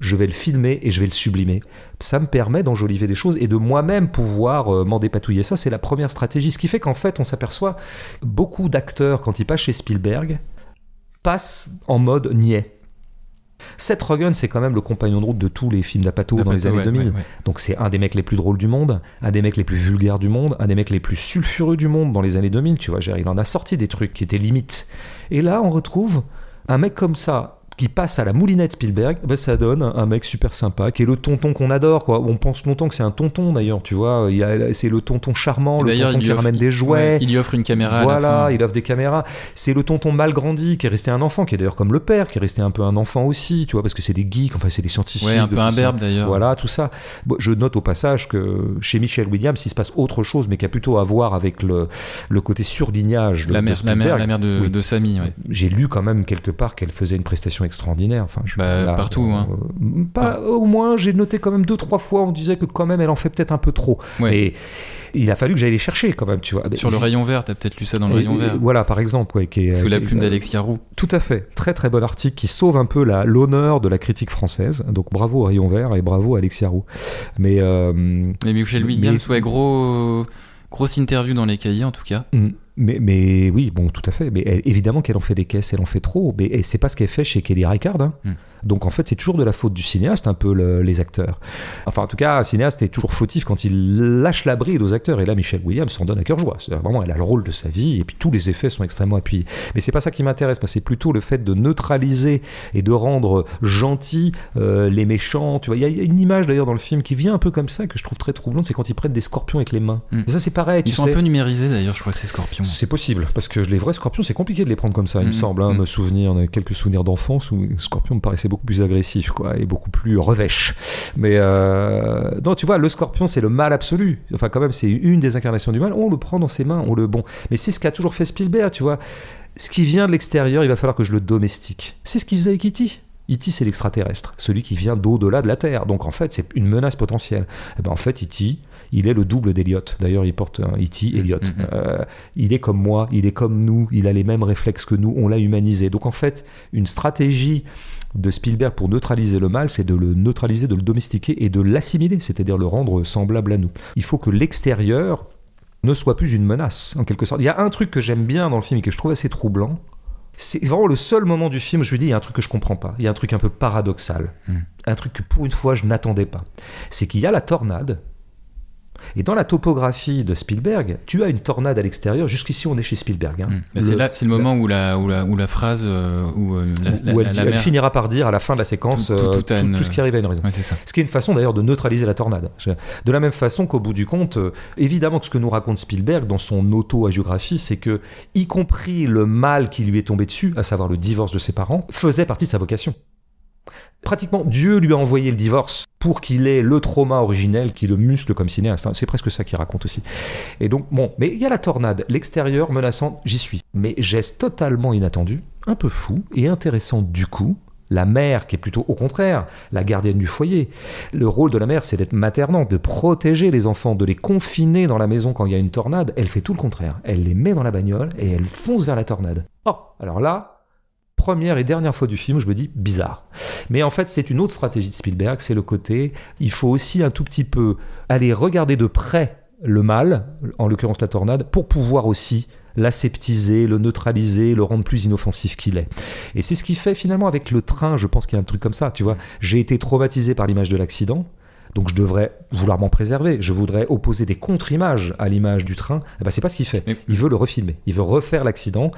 Je vais le filmer et je vais le sublimer. Ça me permet d'enjoliver des choses et de moi-même pouvoir euh, m'en dépatouiller. Ça, c'est la première stratégie. Ce qui fait qu'en fait, on s'aperçoit, beaucoup d'acteurs, quand ils passent chez Spielberg, passent en mode niais. Seth Rogen, c'est quand même le compagnon de route de tous les films d'Apato dans les années 2000. Donc c'est un des mecs les plus drôles du monde, un des mecs les plus vulgaires du monde, un des mecs les plus sulfureux du monde dans les années 2000. Tu vois, il en a sorti des trucs qui étaient limites. Et là, on retrouve un mec comme ça, qui passe à la moulinette Spielberg, bah, ça donne un mec super sympa, qui est le tonton qu'on adore. Quoi. On pense longtemps que c'est un tonton d'ailleurs, tu vois. C'est le tonton charmant, le tonton qui ramène des jouets. il lui offre une caméra. Voilà, il offre des caméras. C'est le tonton mal grandi qui est resté un enfant, qui est d'ailleurs comme le père, qui est resté un peu un enfant aussi, tu vois, parce que c'est des geeks, enfin c'est des scientifiques. Ouais, un peu imberbe d'ailleurs. Voilà, tout ça. je note au passage que chez Michel Williams, il se passe autre chose, mais qui a plutôt à voir avec le, le côté surlignage de, la mère, la mère, la mère de, de Samy. J'ai lu quand même quelque part qu'elle faisait une prestation extraordinaire. Enfin, bah, partout. Hein. Euh, pas, au moins, j'ai noté quand même deux, trois fois, on disait que quand même, elle en fait peut-être un peu trop. Et il a fallu que j'aille les chercher quand même, tu vois. Sur le rayon vert, t'as peut-être lu ça dans le rayon vert. Voilà, par exemple. Ouais, qui Sous la plume d'Alexia Roux. Tout à fait. Très très bon article qui sauve un peu l'honneur de la critique française. Donc bravo au rayon vert et bravo à Alexia Roux. Mais, euh, mais Michel Williams, ouais, gros, grosse interview dans les cahiers en tout cas. Mm. Mais, mais, oui, bon, tout à fait. Mais évidemment qu'elle en fait des caisses, elle en fait trop. Mais c'est pas ce qu'elle fait chez Kelly Reichardt. Hein. Mm. Donc en fait, c'est toujours de la faute du cinéaste, un peu les acteurs. Enfin, en tout cas, un cinéaste est toujours fautif quand il lâche la bride aux acteurs. Et là, Michelle Williams s'en donne à cœur joie. Vraiment, elle a le rôle de sa vie, et puis tous les effets sont extrêmement appuyés. Mais c'est pas ça qui m'intéresse. c'est plutôt le fait de neutraliser et de rendre gentils euh, les méchants. Tu vois, il y, a une image d'ailleurs dans le film qui vient un peu comme ça que je trouve très troublante, c'est quand ils prennent des scorpions avec les mains. Mm. ça, c'est pareil. Ils sont un peu numérisés d'ailleurs, je crois, ces scorpions. C'est possible, parce que les vrais scorpions, c'est compliqué de les prendre comme ça, il me mm. semble. Hein, mm. Me souvenir, on a quelques souvenirs d'enfance où les scorpions me paraissaient beaucoup plus agressifs quoi, et beaucoup plus revêche. Mais euh, non, tu vois, le scorpion, c'est le mal absolu. Enfin, quand même, c'est une des incarnations du mal. On le prend dans ses mains, on le bon. Mais c'est ce qu'a toujours fait Spielberg, tu vois. Ce qui vient de l'extérieur, il va falloir que je le domestique. C'est ce qu'il faisait avec E.T. E.T. c'est l'extraterrestre, celui qui vient d'au-delà de la Terre. Donc en fait, c'est une menace potentielle. Et eh ben, en fait, E.T., il est le double d'Eliot. D'ailleurs, il porte un E.T. Elliot. Mm-hmm. Euh, il est comme moi, il est comme nous, il a les mêmes réflexes que nous, on l'a humanisé. Donc en fait, une stratégie de Spielberg pour neutraliser le mal, c'est de le neutraliser, de le domestiquer et de l'assimiler, c'est-à-dire le rendre semblable à nous. Il faut que l'extérieur ne soit plus une menace, en quelque sorte. Il y a un truc que j'aime bien dans le film et que je trouve assez troublant. C'est vraiment le seul moment du film où je me dis, il y a un truc que je comprends pas. Il y a un truc un peu paradoxal. Hmm. Un truc que pour une fois, je n'attendais pas. C'est qu'il y a la tornade, et dans la topographie de Spielberg, tu as une tornade à l'extérieur. Jusqu'ici, on est chez Spielberg. Hein. Hmm. C'est là, c'est le moment où la, où la, où la phrase, euh, où, euh, elle, finira par dire à la fin de la séquence tout, euh, ce qui arrive à une raison. Ce qui est une façon d'ailleurs de neutraliser la tornade. De la même façon qu'au bout du compte, évidemment que ce que nous raconte Spielberg dans son auto-agiographie, c'est que, y compris le mal qui lui est tombé dessus, à savoir le divorce de ses parents, faisait partie de sa vocation pratiquement Dieu lui a envoyé le divorce pour qu'il ait le trauma originel qui le muscle comme cinéaste. Hein. C'est presque ça qu'il raconte aussi. Et donc, bon, mais il y a la tornade, l'extérieur menaçant, j'y suis. Mais geste totalement inattendu, un peu fou et intéressant du coup. La mère, qui est plutôt au contraire la gardienne du foyer. Le rôle de la mère, c'est d'être maternante, de protéger les enfants, de les confiner dans la maison quand il y a une tornade. Elle fait tout le contraire. Elle les met dans la bagnole et elle fonce vers la tornade. Oh, alors là, première et dernière fois du film, je me dis bizarre. Mais en fait, c'est une autre stratégie de Spielberg, c'est le côté, il faut aussi un tout petit peu aller regarder de près le mal, en l'occurrence la tornade, pour pouvoir aussi l'aseptiser, le neutraliser, le rendre plus inoffensif qu'il est. Et c'est ce qui fait finalement avec le train, je pense qu'il y a un truc comme ça, tu vois. J'ai été traumatisé par l'image de l'accident, donc je devrais vouloir m'en préserver. Je voudrais opposer des contre-images à l'image du train. Eh ben, c'est pas ce qu'il fait. Il veut le refilmer. Il veut refaire l'accident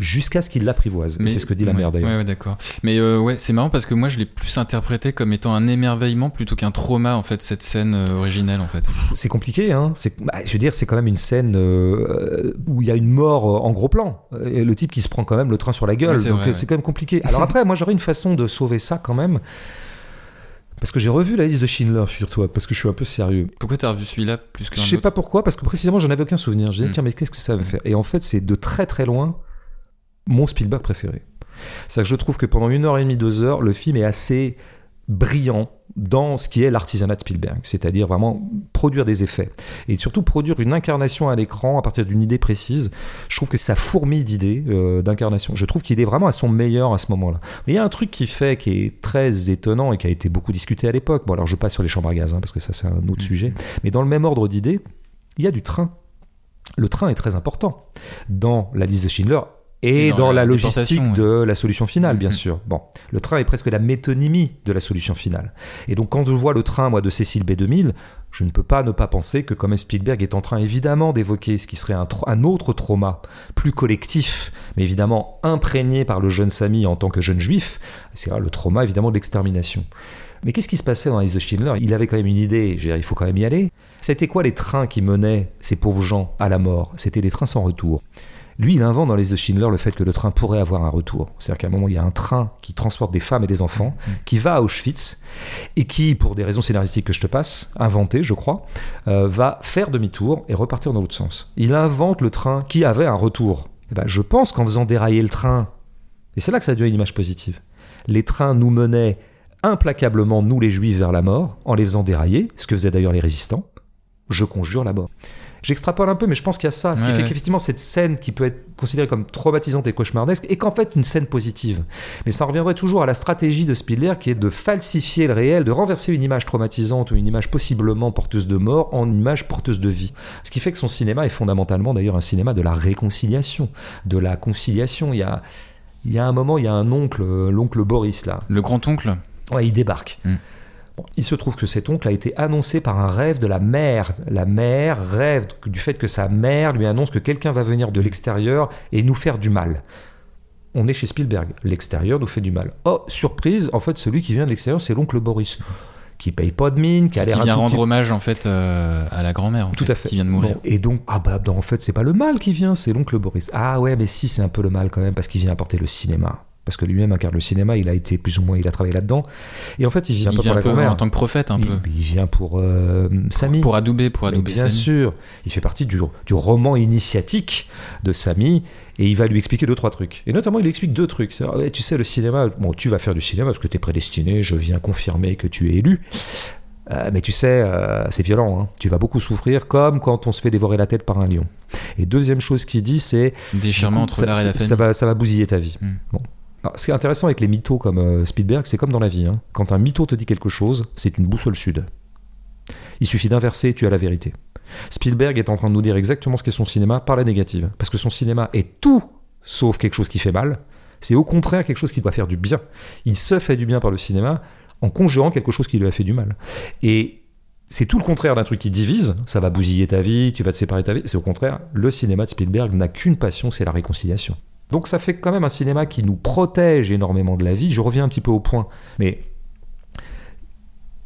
jusqu'à ce qu'il l'apprivoise. C'est ce que dit la mère d'ailleurs. Ouais, d'accord. Mais euh, ouais, c'est marrant parce que moi je l'ai plus interprété comme étant un émerveillement plutôt qu'un trauma en fait cette scène euh, originelle en fait. C'est compliqué hein. Bah, je veux dire c'est quand même une scène euh, où il y a une mort en gros plan et le type qui se prend quand même le train sur la gueule. donc c'est quand même compliqué. Alors après moi j'aurais une façon de sauver ça quand même. Parce que j'ai revu la liste de Schindler, figure-toi, parce que je suis un peu sérieux. Pourquoi t'as revu celui-là plus que Je sais pas pourquoi, parce que précisément j'en avais aucun souvenir. Je disais, hmm. tiens, mais qu'est-ce que ça va faire? Et en fait, c'est de très très loin mon Spielberg préféré. C'est que je trouve que pendant une heure et demie, deux heures, le film est assez brillant dans ce qui est l'artisanat de Spielberg, c'est-à-dire vraiment produire des effets et surtout produire une incarnation à l'écran à partir d'une idée précise. Je trouve que ça fourmille d'idées euh, d'incarnation. Je trouve qu'il est vraiment à son meilleur à ce moment-là. Mais il y a un truc qui fait qui est très étonnant et qui a été beaucoup discuté à l'époque. Bon alors je passe sur les chambres à gaz hein, parce que ça c'est un autre mmh. sujet. Mais dans le même ordre d'idées, il y a du train. Le train est très important dans la liste de Schindler et, Et dans, dans la, la logistique de la solution finale, bien Mhm. sûr. Bon, le train est presque la métonymie de la solution finale. Et donc, quand je vois le train, moi, de Cécile B2000, je ne peux pas ne pas penser que, quand même, Spielberg est en train, évidemment, d'évoquer ce qui serait un, autre trauma, plus collectif, mais évidemment imprégné par le jeune Samy en tant que jeune juif. C'est le trauma, évidemment, de l'extermination. Mais qu'est-ce qui se passait dans la liste de Schindler? Il avait quand même une idée, je veux dire, il faut quand même y aller. C'était quoi les trains qui menaient ces pauvres gens à la mort? C'était des trains sans retour. Lui, il invente dans les de Schindler le fait que le train pourrait avoir un retour. C'est-à-dire qu'à un moment, il y a un train qui transporte des femmes et des enfants, qui va à Auschwitz, et qui, pour des raisons scénaristiques que je te passe, inventé, je crois, euh, va faire demi-tour et repartir dans l'autre sens. Il invente le train qui avait un retour. Eh ben, je pense qu'en faisant dérailler le train, et c'est là que ça devient une image positive, les trains nous menaient implacablement, nous les juifs, vers la mort, en les faisant dérailler, ce que faisaient d'ailleurs les résistants. Je conjure la mort. J'extrapole un peu, mais je pense qu'il y a ça. Ce qui Ouais, fait ouais. qu'effectivement, cette scène qui peut être considérée comme traumatisante et cauchemardesque est qu'en fait une scène positive. Mais ça reviendrait toujours à la stratégie de Spielberg qui est de falsifier le réel, de renverser une image traumatisante ou une image possiblement porteuse de mort en image porteuse de vie. Ce qui fait que son cinéma est fondamentalement d'ailleurs un cinéma de la réconciliation, de la conciliation. Il y a, il y a un moment, il y a un oncle, euh, l'oncle Boris là, Le grand-oncle? Ouais, il débarque. Mm. Il se trouve que cet oncle a été annoncé par un rêve de la mère. La mère rêve du fait que sa mère lui annonce que quelqu'un va venir de l'extérieur et nous faire du mal. On est chez Spielberg. L'extérieur nous fait du mal. Oh, surprise, en fait, celui qui vient de l'extérieur, c'est l'oncle Boris, qui paye pas de mine, qui a qui l'air un vient rendre hommage en fait euh, à la grand-mère en Tout fait, à fait. qui vient de mourir. Bon, et donc, ah bah, non, en fait, c'est pas le mal qui vient, c'est l'oncle Boris. Ah ouais, mais si, c'est un peu le mal quand même, parce qu'il vient apporter le cinéma. Parce que lui-même incarne le cinéma, il a été plus ou moins, il a travaillé là-dedans. Et en fait, il vient il pas vient pour la grand-mère. en tant que prophète un il, peu. il vient pour euh, Samy. Pour adouber, pour Mais adouber bien Samy. sûr, il fait partie du, du roman initiatique de Samy et il va lui expliquer deux trois trucs. Et notamment, il lui explique deux trucs. Ouais, tu sais, le cinéma, bon, tu vas faire du cinéma parce que tu es prédestiné. Je viens confirmer que tu es élu. Euh, mais tu sais, euh, c'est violent. hein. Tu vas beaucoup souffrir, comme quand on se fait dévorer la tête par un lion. Et deuxième chose qu'il dit, c'est Déchirement entre ça, l'art et la ça- famille. ça va, ça va bousiller ta vie. Mm. Bon. Ce qui est intéressant avec les mythos comme euh, Spielberg, c'est comme dans la vie. hein. Quand un mytho te dit quelque chose, c'est une boussole sud. Il suffit d'inverser et tu as la vérité. Spielberg est en train de nous dire exactement ce qu'est son cinéma par la négative. Parce que son cinéma est tout sauf quelque chose qui fait mal. C'est au contraire quelque chose qui doit faire du bien. Il se fait du bien par le cinéma en conjurant quelque chose qui lui a fait du mal. Et c'est tout le contraire d'un truc qui divise, ça va bousiller ta vie, tu vas te séparer de ta vie. C'est au contraire, le cinéma de Spielberg n'a qu'une passion, c'est la réconciliation. Donc ça fait quand même un cinéma qui nous protège énormément de la vie. Je reviens un petit peu au point, mais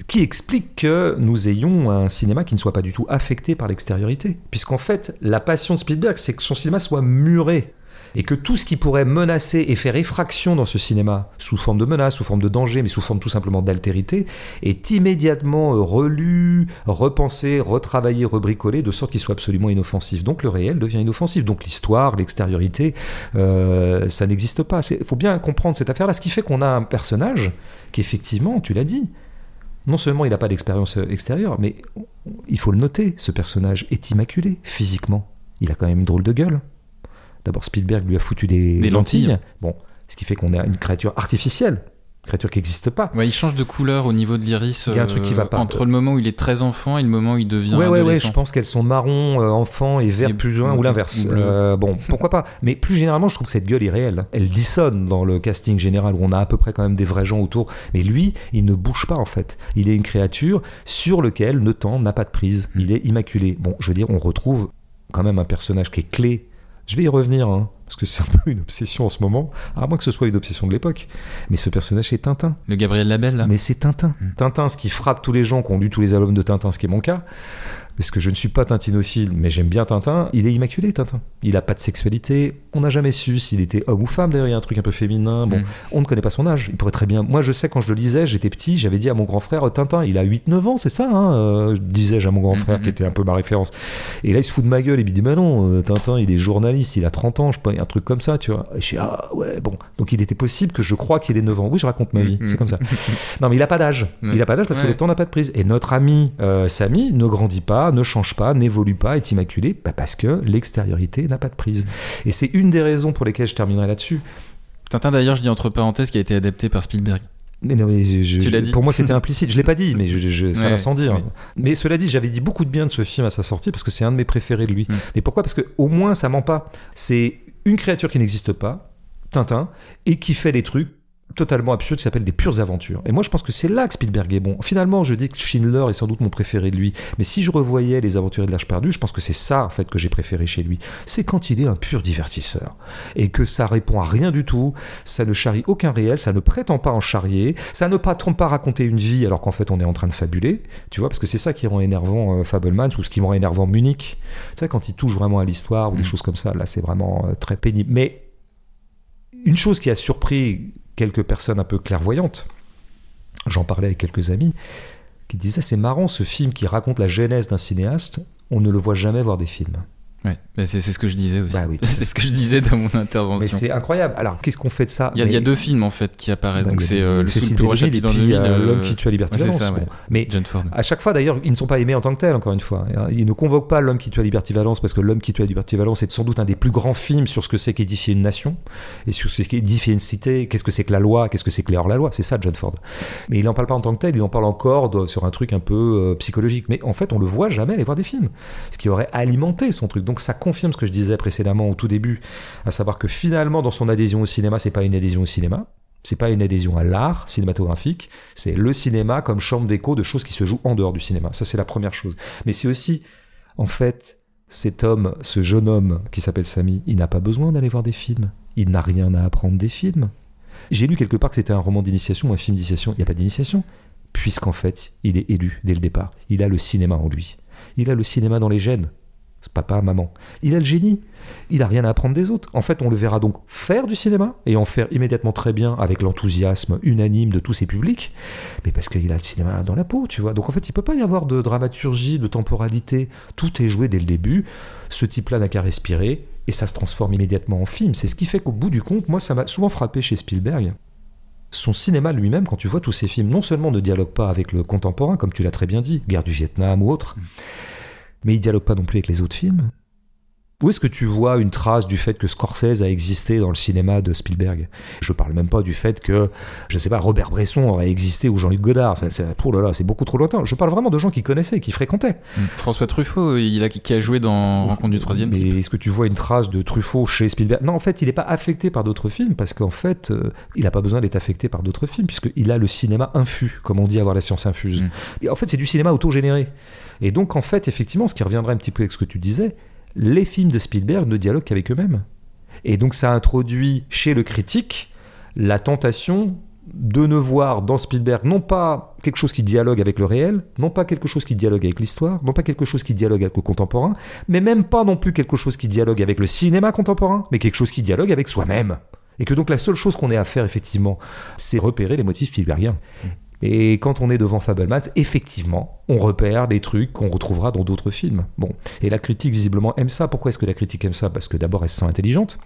qui explique que nous ayons un cinéma qui ne soit pas du tout affecté par l'extériorité. Puisqu'en fait, la passion de Spielberg, c'est que son cinéma soit muré. Et que tout ce qui pourrait menacer et faire effraction dans ce cinéma, sous forme de menace, sous forme de danger, mais sous forme tout simplement d'altérité, est immédiatement relu, repensé, retravaillé, rebricolé, de sorte qu'il soit absolument inoffensif. Donc le réel devient inoffensif. Donc l'histoire, l'extériorité, euh, ça n'existe pas. Il faut bien comprendre cette affaire-là. Ce qui fait qu'on a un personnage qui, effectivement, tu l'as dit, non seulement il n'a pas d'expérience euh, extérieure, mais il faut le noter, ce personnage est immaculé physiquement. Il a quand même une drôle de gueule. D'abord, Spielberg lui a foutu des, Des lentilles. Bon, ce qui fait qu'on a une créature artificielle, une créature qui n'existe pas. Ouais, il change de couleur au niveau de l'iris. Il y a un truc qui va euh, pas. Entre le moment où il est très enfant et le moment où il devient Ouais, ouais, ouais, je pense qu'elles sont marron, euh, enfant et vert Et- plus loin, ou l'inverse. Euh, bon, pourquoi pas. Mais plus généralement, je trouve que cette gueule est réelle. Elle dissonne dans le casting général où on a à peu près quand même des vrais gens autour. Mais lui, il ne bouge pas en fait. Il est une créature sur lequel le temps n'a pas de prise. Mm. Il est immaculé. Bon, je veux dire, on retrouve quand même un personnage qui est clé. Je vais y revenir, hein, parce que c'est un peu une obsession en ce moment, à moins que ce soit une obsession de l'époque. Mais ce personnage est Tintin. Le Gabriel Labelle, là. Mais c'est Tintin. Mm. Tintin, ce qui frappe tous les gens qui ont lu tous les albums de Tintin, ce qui est mon cas, parce que je ne suis pas tintinophile, mais j'aime bien Tintin, il est immaculé, Tintin. Il n'a pas de sexualité, on n'a jamais su s'il était homme ou femme, d'ailleurs, il y a un truc un peu féminin. Bon, Mm. on ne connaît pas son âge, il pourrait très bien... Moi, je sais, quand je le lisais, j'étais petit, j'avais dit à mon grand frère, oh, Tintin, il a 8-9 ans, c'est ça, hein euh, disais-je à mon grand frère, mm, qui était un peu ma référence. Et là, il se fout de ma gueule, il me dit, mais non, euh, Tintin, il est journaliste, il a 30 ans, je sais pas, un truc comme ça, tu vois. Et je suis, ah ouais, bon. Donc, il était possible que je crois qu'il ait 9 ans. Oui, je raconte ma vie, Mm, c'est mm. comme ça. Non, mais il a pas d'âge. Il a pas d'âge parce que le temps n'a pas de prise. Et notre ami euh, Samy ne grandit pas, ne change pas, n'évolue pas, est immaculé, bah, parce que l'extériorité n'a pas de prise. Et c'est une des raisons pour lesquelles je terminerai là-dessus. Tintin, d'ailleurs, je dis entre parenthèses, qui a été adapté par Spielberg. Mais non, mais je- je- Tu l'as dit. Pour moi, c'était implicite. Je l'ai pas dit, mais je- ça Ouais, va sans dire. oui. Mais cela dit, j'avais dit beaucoup de bien de ce film à sa sortie parce que c'est un de mes préférés de lui. Mm. Mais pourquoi? Parce que au moins, ça ment pas. C'est une créature qui n'existe pas, Tintin, et qui fait des trucs totalement absurdes qui s'appellent des pures aventures. Et moi, je pense que c'est là que Spielberg est bon. Finalement, je dis que Schindler est sans doute mon préféré de lui, mais si je revoyais Les Aventuriers de l'Arche perdue, je pense que c'est ça, en fait, que j'ai préféré chez lui. C'est quand il est un pur divertisseur. Et que ça répond à rien du tout, ça ne charrie aucun réel, ça ne prétend pas en charrier, ça ne prétend pas raconter une vie alors qu'en fait, on est en train de fabuler, tu vois, parce que c'est ça qui rend énervant euh, Fableman, ou ce qui rend énervant Munich. Tu sais, quand il touche vraiment à l'histoire ou des Mm. choses comme ça, là, c'est vraiment euh, très pénible. Mais une chose qui a surpris quelques personnes un peu clairvoyantes, j'en parlais avec quelques amis, qui disaient c'est marrant ce film qui raconte la genèse d'un cinéaste, on ne le voit jamais voir des films. Ouais, bah, c'est c'est ce que je disais aussi. Bah oui. c'est ce que je disais dans mon Mais intervention. c'est incroyable. Alors qu'est-ce qu'on fait de ça Il y, a, il y a Mais- deux films en fait qui apparaissent. Bah, Donc c'est euh, le le plus B2000 chapitre et dans le puis, euh, euh, L'homme qui tue à Liberty ouais, Valence. ça, Bon. ouais. Mais John Ford. à chaque fois d'ailleurs, ils ne sont pas aimés en tant que tels, encore une fois. Ils ne convoquent pas l'homme qui tue à Liberty Valence parce que l'homme qui tue à Liberty Valence est sans doute un des plus grands films sur ce que c'est qu'édifier une nation et sur ce qu'édifier une cité, qu'est-ce que c'est que la loi, qu'est-ce que c'est que les hors-la-loi. C'est ça, John Ford. Mais il n'en parle pas en tant que tel, il en parle encore de- sur un truc un peu euh, psychologique. Mais en fait, on le voit jamais aller voir des films. Ce qui aurait alimenté son truc. Donc ça confirme ce que je disais précédemment au tout début, à savoir que finalement, dans son adhésion au cinéma, c'est pas une adhésion au cinéma. C'est pas une adhésion à l'art cinématographique, c'est le cinéma comme chambre d'écho de choses qui se jouent en dehors du cinéma. Ça, c'est la première chose. Mais c'est aussi, en fait, cet homme, ce jeune homme qui s'appelle Samy, il n'a pas besoin d'aller voir des films. Il n'a rien à apprendre des films. J'ai lu quelque part que c'était un roman d'initiation ou un film d'initiation. Il n'y a pas d'initiation, puisqu'en fait, il est élu dès le départ. Il a le cinéma en lui. Il a le cinéma dans les gènes. Papa, maman. Il a le génie. Il a rien à apprendre des autres. En fait, on le verra donc faire du cinéma et en faire immédiatement très bien avec l'enthousiasme unanime de tous ses publics, mais parce qu'il a le cinéma dans la peau, tu vois. Donc en fait, il peut pas y avoir de dramaturgie, de temporalité. Tout est joué dès le début. Ce type-là n'a qu'à respirer et ça se transforme immédiatement en film. C'est ce qui fait qu'au bout du compte, moi, ça m'a souvent frappé chez Spielberg. Son cinéma lui-même, quand tu vois tous ses films, non seulement ne dialogue pas avec le contemporain, comme tu l'as très bien dit, Guerre du Vietnam ou autre, mais il dialogue pas non plus avec les autres films. Où est-ce que tu vois une trace du fait que Scorsese a existé dans le cinéma de Spielberg? Je parle même pas du fait que, je sais pas, Robert Bresson aurait existé ou Jean-Luc Godard. Ça, ça- oh là là, c'est beaucoup trop lointain. Je parle vraiment de gens qui connaissaient, qui fréquentaient. Mm. François Truffaut, il a, qui a joué dans Rencontre du troisième Mais type. est-ce que tu vois une trace de Truffaut chez Spielberg? Non, en fait, il n'est pas affecté par d'autres films parce qu'en fait, euh, il n'a pas besoin d'être affecté par d'autres films puisqu'il a le cinéma infus, comme on dit avoir la science infuse. Mm. Et en fait, c'est du cinéma autogénéré. Et donc, en fait, effectivement, ce qui reviendrait un petit peu avec ce que tu disais, les films de Spielberg ne dialoguent qu'avec eux-mêmes. Et donc, ça introduit chez le critique la tentation de ne voir dans Spielberg non pas quelque chose qui dialogue avec le réel, non pas quelque chose qui dialogue avec l'histoire, non pas quelque chose qui dialogue avec le contemporain, mais même pas non plus quelque chose qui dialogue avec le cinéma contemporain, mais quelque chose qui dialogue avec soi-même. Et que donc la seule chose qu'on ait à faire effectivement, c'est repérer les motifs Spielbergiens. Et quand on est devant Fablemans, effectivement, on repère des trucs qu'on retrouvera dans d'autres films. Bon, et la critique visiblement aime ça. Pourquoi est-ce que la critique aime ça? Parce que d'abord elle se sent intelligente,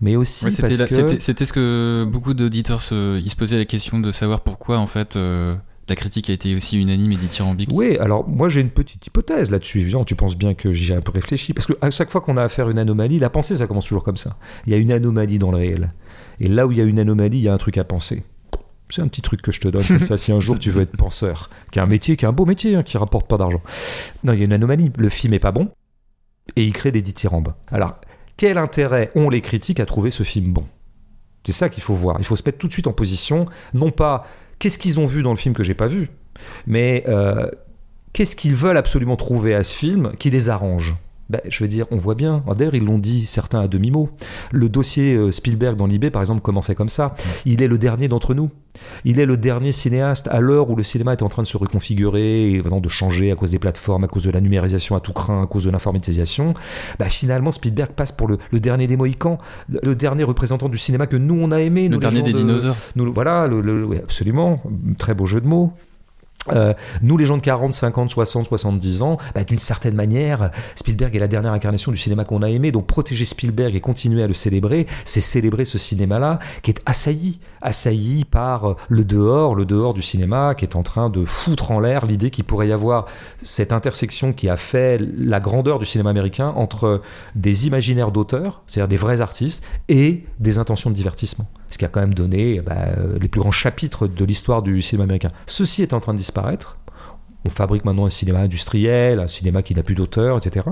mais aussi Ouais, parce la- que c'était- ce que beaucoup d'auditeurs se, ils se posaient la question de savoir pourquoi en fait euh, la critique a été aussi unanime et dithyrambique. Oui, alors moi j'ai une petite hypothèse là-dessus, évidemment, tu penses bien que j'y ai un peu réfléchi, parce que à chaque fois qu'on a affaire à une anomalie, la pensée ça commence toujours comme ça. Il y a une anomalie dans le réel. Et là où il y a une anomalie, il y a un truc à penser. C'est un petit truc que je te donne comme ça si un jour tu veux être penseur, qui est un métier, qui est un beau métier, hein, qui rapporte pas d'argent. Non, il y a une anomalie. Le film est pas bon et il crée des dithyrambes. Alors, quel intérêt ont les critiques à trouver ce film bon? C'est ça qu'il faut voir. Il faut se mettre tout de suite en position, non pas qu'est-ce qu'ils ont vu dans le film que j'ai pas vu, mais euh, qu'est-ce qu'ils veulent absolument trouver à ce film qui les arrange? Ben, je veux dire, on voit bien. D'ailleurs, ils l'ont dit certains à demi-mot. Le dossier euh, Spielberg dans l'IB, par exemple, commençait comme ça. Il est le dernier d'entre nous. Il est le dernier cinéaste à l'heure où le cinéma est en train de se reconfigurer, et de changer à cause des plateformes, à cause de la numérisation à tout craint, à cause de l'informatisation. Bah, finalement, Spielberg passe pour le, le dernier des Mohicans, le, dernier représentant du cinéma que nous on a aimé. Le nous, dernier des de- dinosaures. nous, voilà, le, le- oui, absolument. Très beau jeu de mots. Euh, nous, les gens de 40, 50, 60, 70 ans, bah, d'une certaine manière, Spielberg est la dernière incarnation du cinéma qu'on a aimé. Donc, protéger Spielberg et continuer à le célébrer, c'est célébrer ce cinéma-là qui est assailli, assailli par euh, le dehors, le dehors du cinéma, qui est en train de foutre en l'air l'idée qu'il pourrait y avoir cette intersection qui a fait la grandeur du cinéma américain entre des imaginaires d'auteurs, c'est-à-dire des vrais artistes, et des intentions de divertissement. Ce qui a quand même donné bah, euh, les plus grands chapitres de l'histoire du cinéma américain. Ceci est en train de disparaître. On fabrique maintenant un cinéma industriel, un cinéma qui n'a plus d'auteur, etc.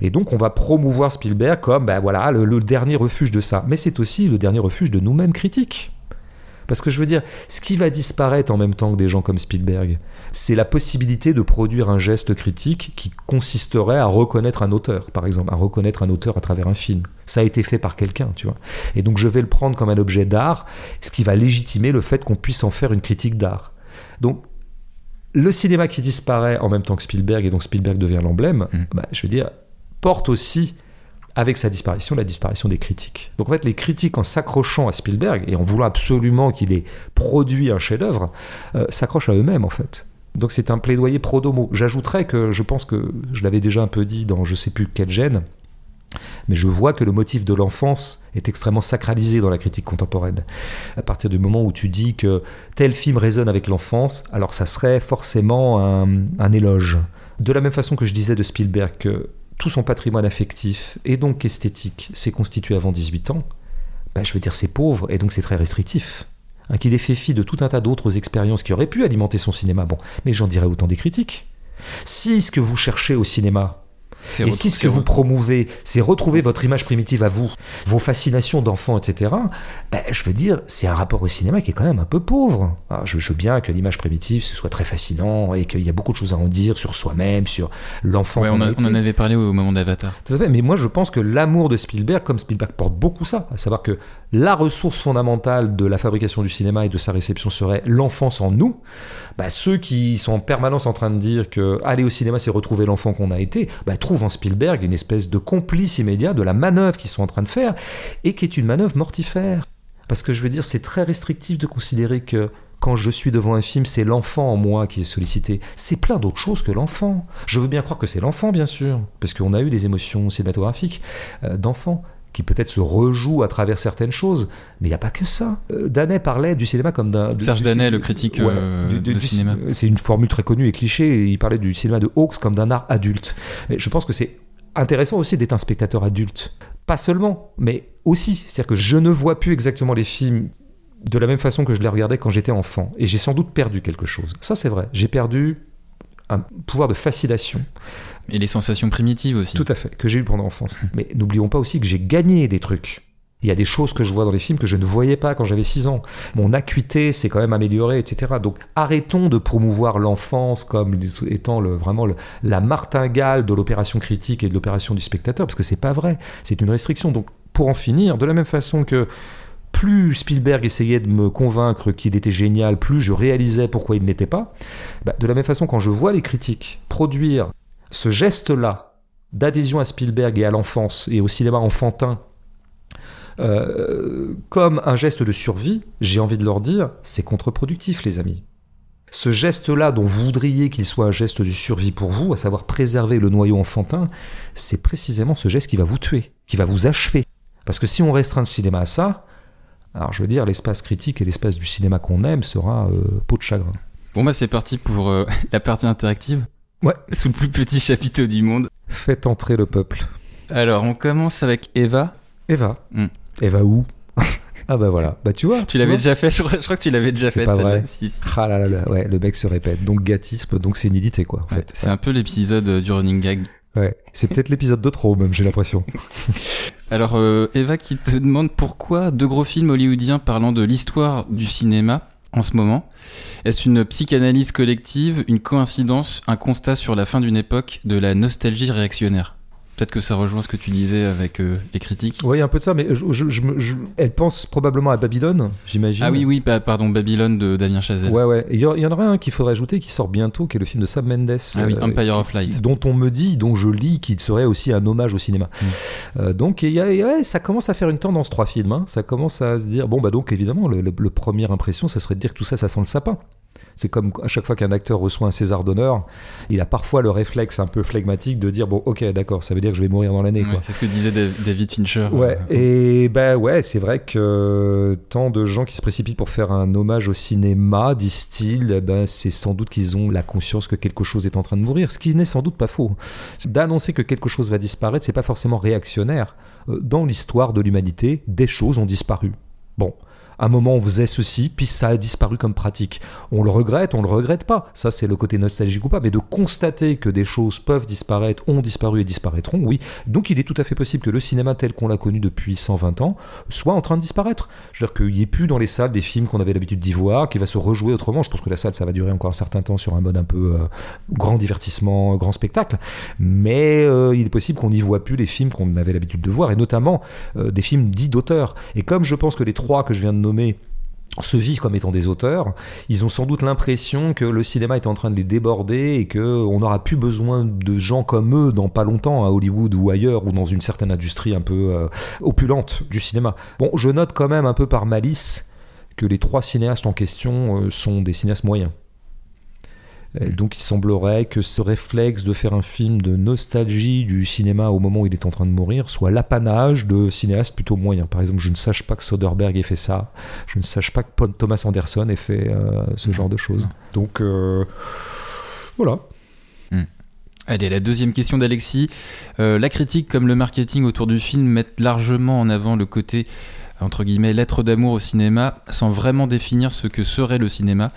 Et donc on va promouvoir Spielberg comme ben voilà, le dernier refuge de ça. Mais c'est aussi le dernier refuge de nous-mêmes critiques. Parce que je veux dire, ce qui va disparaître en même temps que des gens comme Spielberg, c'est la possibilité de produire un geste critique qui consisterait à reconnaître un auteur, par exemple, à reconnaître un auteur à travers un film. Ça a été fait par quelqu'un, tu vois. Et donc je vais le prendre comme un objet d'art, ce qui va légitimer le fait qu'on puisse en faire une critique d'art. Donc le cinéma qui disparaît en même temps que Spielberg, et donc Spielberg devient l'emblème, Mm. bah, je veux dire, porte aussi avec sa disparition, la disparition des critiques. Donc en fait, les critiques, en s'accrochant à Spielberg et en voulant absolument qu'il ait produit un chef-d'œuvre, euh, s'accrochent à eux-mêmes en fait. Donc c'est un plaidoyer pro-domo. J'ajouterais que je pense que je l'avais déjà un peu dit dans je sais plus quel gène, mais je vois que le motif de l'enfance est extrêmement sacralisé dans la critique contemporaine. À partir du moment où tu dis que tel film résonne avec l'enfance, alors ça serait forcément un, un éloge. De la même façon que je disais de Spielberg que tout son patrimoine affectif et donc esthétique s'est constitué avant 18 ans, bah, je veux dire c'est pauvre et donc c'est très restrictif. Hein, Qu'il ait fait fi de tout un tas d'autres expériences qui auraient pu alimenter son cinéma, bon, mais j'en dirais autant des critiques. Si ce que vous cherchez au cinéma, et si ce que vous promouvez, c'est retrouver votre image primitive à vous, vos fascinations d'enfant, etc., ben, je veux dire, c'est un rapport au cinéma qui est quand même un peu pauvre. Alors, je, je veux bien que l'image primitive, ce soit très fascinant et qu'il y a beaucoup de choses à en dire sur soi-même, sur l'enfant Ouais, on, a on en avait parlé au moment d'Avatar. Tout à fait, mais moi je pense que l'amour de Spielberg, comme Spielberg porte beaucoup ça, à savoir que la ressource fondamentale de la fabrication du cinéma et de sa réception serait l'enfance en nous, bah, ceux qui sont en permanence en train de dire que aller au cinéma c'est retrouver l'enfant qu'on a été, bah, trouvent en Spielberg une espèce de complice immédiat de la manœuvre qu'ils sont en train de faire et qui est une manœuvre mortifère. Parce que je veux dire, c'est très restrictif de considérer que quand je suis devant un film, c'est l'enfant en moi qui est sollicité. C'est plein d'autres choses que l'enfant. Je veux bien croire que c'est l'enfant, bien sûr, parce qu'on a eu des émotions cinématographiques euh, d'enfants qui peut-être se rejouent à travers certaines choses, mais il n'y a pas que ça. Euh, Danet parlait du cinéma comme d'un... Serge Danet, le critique, Ouais, euh, du- du- de du- cinéma. C'est une formule très connue et cliché, il parlait du cinéma de Hawks comme d'un art adulte. Mais je pense que c'est intéressant aussi d'être un spectateur adulte. Pas seulement, mais aussi. C'est-à-dire que je ne vois plus exactement les films de la même façon que je les regardais quand j'étais enfant. Et j'ai sans doute perdu quelque chose. Ça, c'est vrai. J'ai perdu un pouvoir de fascination. Et les sensations primitives aussi. Tout à fait, que j'ai eu pendant l'enfance. Mais n'oublions pas aussi que j'ai gagné des trucs. Il y a des choses que je vois dans les films que je ne voyais pas quand j'avais 6 ans. Mon acuité s'est quand même améliorée, etc. Donc arrêtons de promouvoir l'enfance comme étant le, vraiment le- la martingale de l'opération critique et de l'opération du spectateur, parce que c'est pas vrai. C'est une restriction. Donc pour en finir, de la même façon que plus Spielberg essayait de me convaincre qu'il était génial, plus je réalisais pourquoi il ne l'était pas. Bah, de la même façon, quand je vois les critiques produire ce geste-là d'adhésion à Spielberg et à l'enfance et au cinéma enfantin euh, comme un geste de survie, j'ai envie de leur dire, c'est contre-productif, les amis. Ce geste-là dont vous voudriez qu'il soit un geste de survie pour vous, à savoir préserver le noyau enfantin, c'est précisément ce geste qui va vous tuer, qui va vous achever. Parce que si on restreint le cinéma à ça, alors je veux dire, l'espace critique et l'espace du cinéma qu'on aime sera euh, peau de chagrin. Bon bah c'est parti pour euh, la partie interactive. Ouais. Sous le plus petit chapiteau du monde. Faites entrer le peuple. Alors on commence avec Eva. Eva. Hmm. Eva où Ah bah voilà, bah tu vois. Tu l'avais déjà fait, je crois, je crois que tu l'avais déjà C'est fait. pas vrai. Si, si. Ah là là là, ouais, le mec se répète. Donc gâtisme, donc sénilité quoi. En Ouais, fait. c'est un peu l'épisode euh, du running gag. Ouais, c'est peut-être l'épisode de trop même, j'ai l'impression. Alors euh, Eva qui te demande pourquoi deux gros films hollywoodiens parlant de l'histoire du cinéma en ce moment. Est-ce une psychanalyse collective, une coïncidence, un constat sur la fin d'une époque de la nostalgie réactionnaire? Peut-être que ça rejoint ce que tu disais avec euh, les critiques. Oui, un peu de ça, mais je, je- je me- je- elle pense probablement à Babylone, j'imagine. Ah oui, oui, bah, pardon, Babylone de Damien Chazelle. Ouais, ouais. Il y, en- aurait un qu'il faudrait ajouter qui sort bientôt, qui est le film de Sam Mendes. Ah oui, euh, Empire of Light. dont on me dit, dont je lis qu'il serait aussi un hommage au cinéma. Mm. Euh, donc ouais, ça commence à faire une tendance trois films. hein. Ça commence à se dire bon bah donc évidemment le, le- le première impression ça serait de dire que tout ça ça sent le sapin. C'est comme à chaque fois qu'un acteur reçoit un César d'honneur, il a parfois le réflexe un peu flegmatique de dire bon ok d'accord ça veut dire que je vais mourir dans l'année Ouais, c'est ce que disait Dav- David Fincher. Ouais, euh, et ben ouais, c'est vrai que tant de gens qui se précipitent pour faire un hommage au cinéma, disent-ils, eh ben c'est sans doute qu'ils ont la conscience que quelque chose est en train de mourir, ce qui n'est sans doute pas faux. D'annoncer que quelque chose va disparaître, c'est pas forcément réactionnaire. Euh, Dans l'histoire de l'humanité, des choses ont disparu. Bon, À un moment, on faisait ceci, puis ça a disparu comme pratique. On le regrette, on le regrette pas. Ça, c'est le côté nostalgique ou pas. Mais de constater que des choses peuvent disparaître, ont disparu et disparaîtront, oui. Donc, il est tout à fait possible que le cinéma tel qu'on l'a connu depuis 120 ans soit en train de disparaître. Je veux dire qu'il n'y ait plus dans les salles des films qu'on avait l'habitude d'y voir, qui va se rejouer autrement. Je pense que la salle, ça va durer encore un certain temps sur un mode un peu euh, grand divertissement, grand spectacle. Mais euh, il est possible qu'on n'y voit plus les films qu'on avait l'habitude de voir, et notamment euh, des films dits d'auteur. Et comme je pense que les trois que je viens de nommer se vivent comme étant des auteurs, ils ont sans doute l'impression que le cinéma est en train de les déborder et qu'on n'aura plus besoin de gens comme eux dans pas longtemps à Hollywood ou ailleurs ou dans une certaine industrie un peu euh, opulente du cinéma. Bon, je note quand même un peu par malice que les trois cinéastes en question euh, sont des cinéastes moyens. Donc il semblerait que ce réflexe de faire un film de nostalgie du cinéma au moment où il est en train de mourir soit l'apanage de cinéastes plutôt moyens. Par exemple, je ne sache pas que Soderbergh ait fait ça, je ne sache pas que Thomas Anderson ait fait euh, ce genre de choses. Donc euh, voilà. Allez, la deuxième question d'Alexis. Euh, la critique comme le marketing autour du film mettent largement en avant le côté entre guillemets lettre d'amour au cinéma sans vraiment définir ce que serait le cinéma.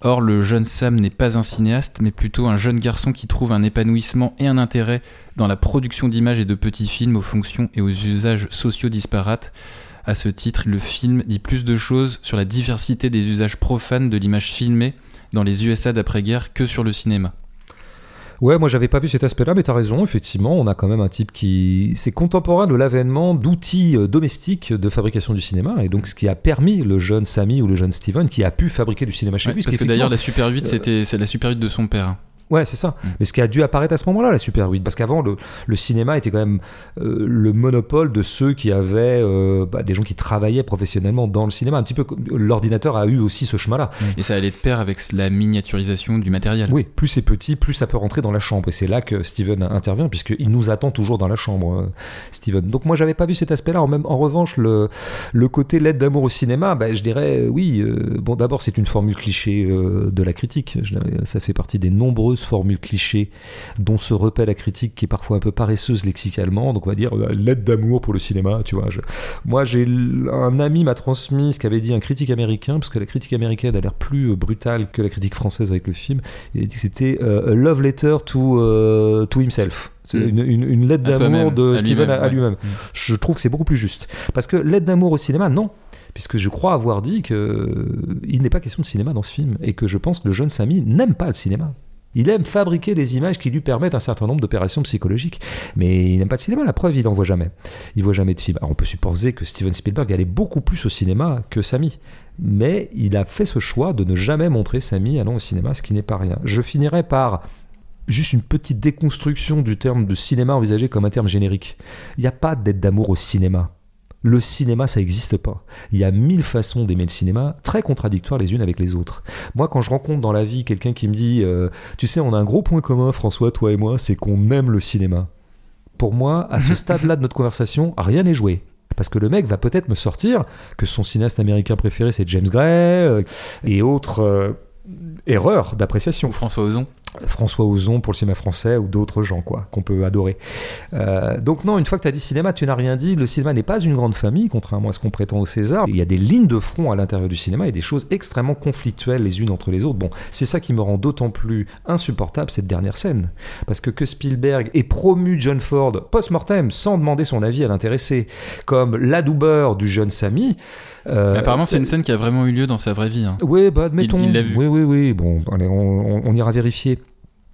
Or, le jeune Sam n'est pas un cinéaste, mais plutôt un jeune garçon qui trouve un épanouissement et un intérêt dans la production d'images et de petits films aux fonctions et aux usages sociaux disparates. À ce titre, le film dit plus de choses sur la diversité des usages profanes de l'image filmée dans les USA d'après-guerre que sur le cinéma. Ouais, moi j'avais pas vu cet aspect-là, mais t'as raison, effectivement, on a quand même un type qui. C'est contemporain de l'avènement d'outils euh, domestiques de fabrication du cinéma, et donc ce qui a permis le jeune Sammy ou le jeune Steven qui a pu fabriquer du cinéma chez Ouais, lui. parce que d'ailleurs, la Super 8, c'était c'est la Super 8 de son père. Ouais, c'est ça. Mm. Mais ce qui a dû apparaître à ce moment-là, la Super 8, parce qu'avant, le, le cinéma était quand même euh, le monopole de ceux qui avaient euh, bah, des gens qui travaillaient professionnellement dans le cinéma. Un petit peu comme l'ordinateur a eu aussi ce chemin-là. Et ça allait de pair avec la miniaturisation du matériel. Oui, plus c'est petit, plus ça peut rentrer dans la chambre. Et c'est là que Steven intervient, puisqu'il nous attend toujours dans la chambre, euh, Steven. Donc moi, j'avais pas vu cet aspect-là. En, même, en revanche, le, le côté lettre d'amour au cinéma, bah, je dirais, oui, euh, bon, d'abord, c'est une formule cliché euh, de la critique. Je ça fait partie des nombreuses formules clichés dont se repaît la critique, qui est parfois un peu paresseuse lexicalement. Donc on va dire, euh, lettre d'amour pour le cinéma, tu vois. Je- moi, j'ai un ami m'a transmis ce qu'avait dit un critique américain, parce que la critique américaine a l'air plus euh, brutale que la critique française avec le film. Il a dit que c'était euh, a love letter to, euh, to himself. C'est Mm. une, une- une lettre d'amour de à Steven lui-même, à, ouais. lui-même. Mm. Je trouve que c'est beaucoup plus juste. Parce que lettre d'amour au cinéma, non. Puisque je crois avoir dit que euh, il n'est pas question de cinéma dans ce film. Et que je pense que le jeune Samy n'aime pas le cinéma. Il aime fabriquer des images qui lui permettent un certain nombre d'opérations psychologiques. Mais il n'aime pas le cinéma. La preuve, il n'en voit jamais. Il voit jamais de film. Alors on peut supposer que Steven Spielberg allait beaucoup plus au cinéma que Samy. Mais il a fait ce choix de ne jamais montrer Samy allant au cinéma, ce qui n'est pas rien. Je finirai par juste une petite déconstruction du terme de cinéma envisagé comme un terme générique. Il n'y a pas d'aide d'amour au cinéma. Le cinéma, ça n'existe pas. Il y a mille façons d'aimer le cinéma, très contradictoires les unes avec les autres. Moi, quand je rencontre dans la vie quelqu'un qui me dit, euh, tu sais, on a un gros point commun, François, toi et moi, c'est qu'on aime le cinéma. Pour moi, à ce stade-là de notre conversation, rien n'est joué. Parce que le mec va peut-être me sortir que son cinéaste américain préféré, c'est James Gray, euh, et autres euh, erreurs d'appréciation. François Ozon. François Ozon pour le cinéma français ou d'autres gens quoi qu'on peut adorer. Euh, donc non, une fois que tu as dit cinéma, tu n'as rien dit. Le cinéma n'est pas une grande famille, contrairement à ce qu'on prétend au César. Il y a des lignes de front à l'intérieur du cinéma et des choses extrêmement conflictuelles les unes entre les autres. Bon, c'est ça qui me rend d'autant plus insupportable cette dernière scène. Parce que que Spielberg ait promu John Ford post-mortem sans demander son avis à l'intéressé comme l'adoubeur du jeune Samy. Euh, Mais apparemment, c'est une scène qui a vraiment eu lieu dans sa vraie vie. hein. oui, bah admettons. Il- il l'a vu. Oui, oui, oui. Bon, allez, on, on- on ira vérifier.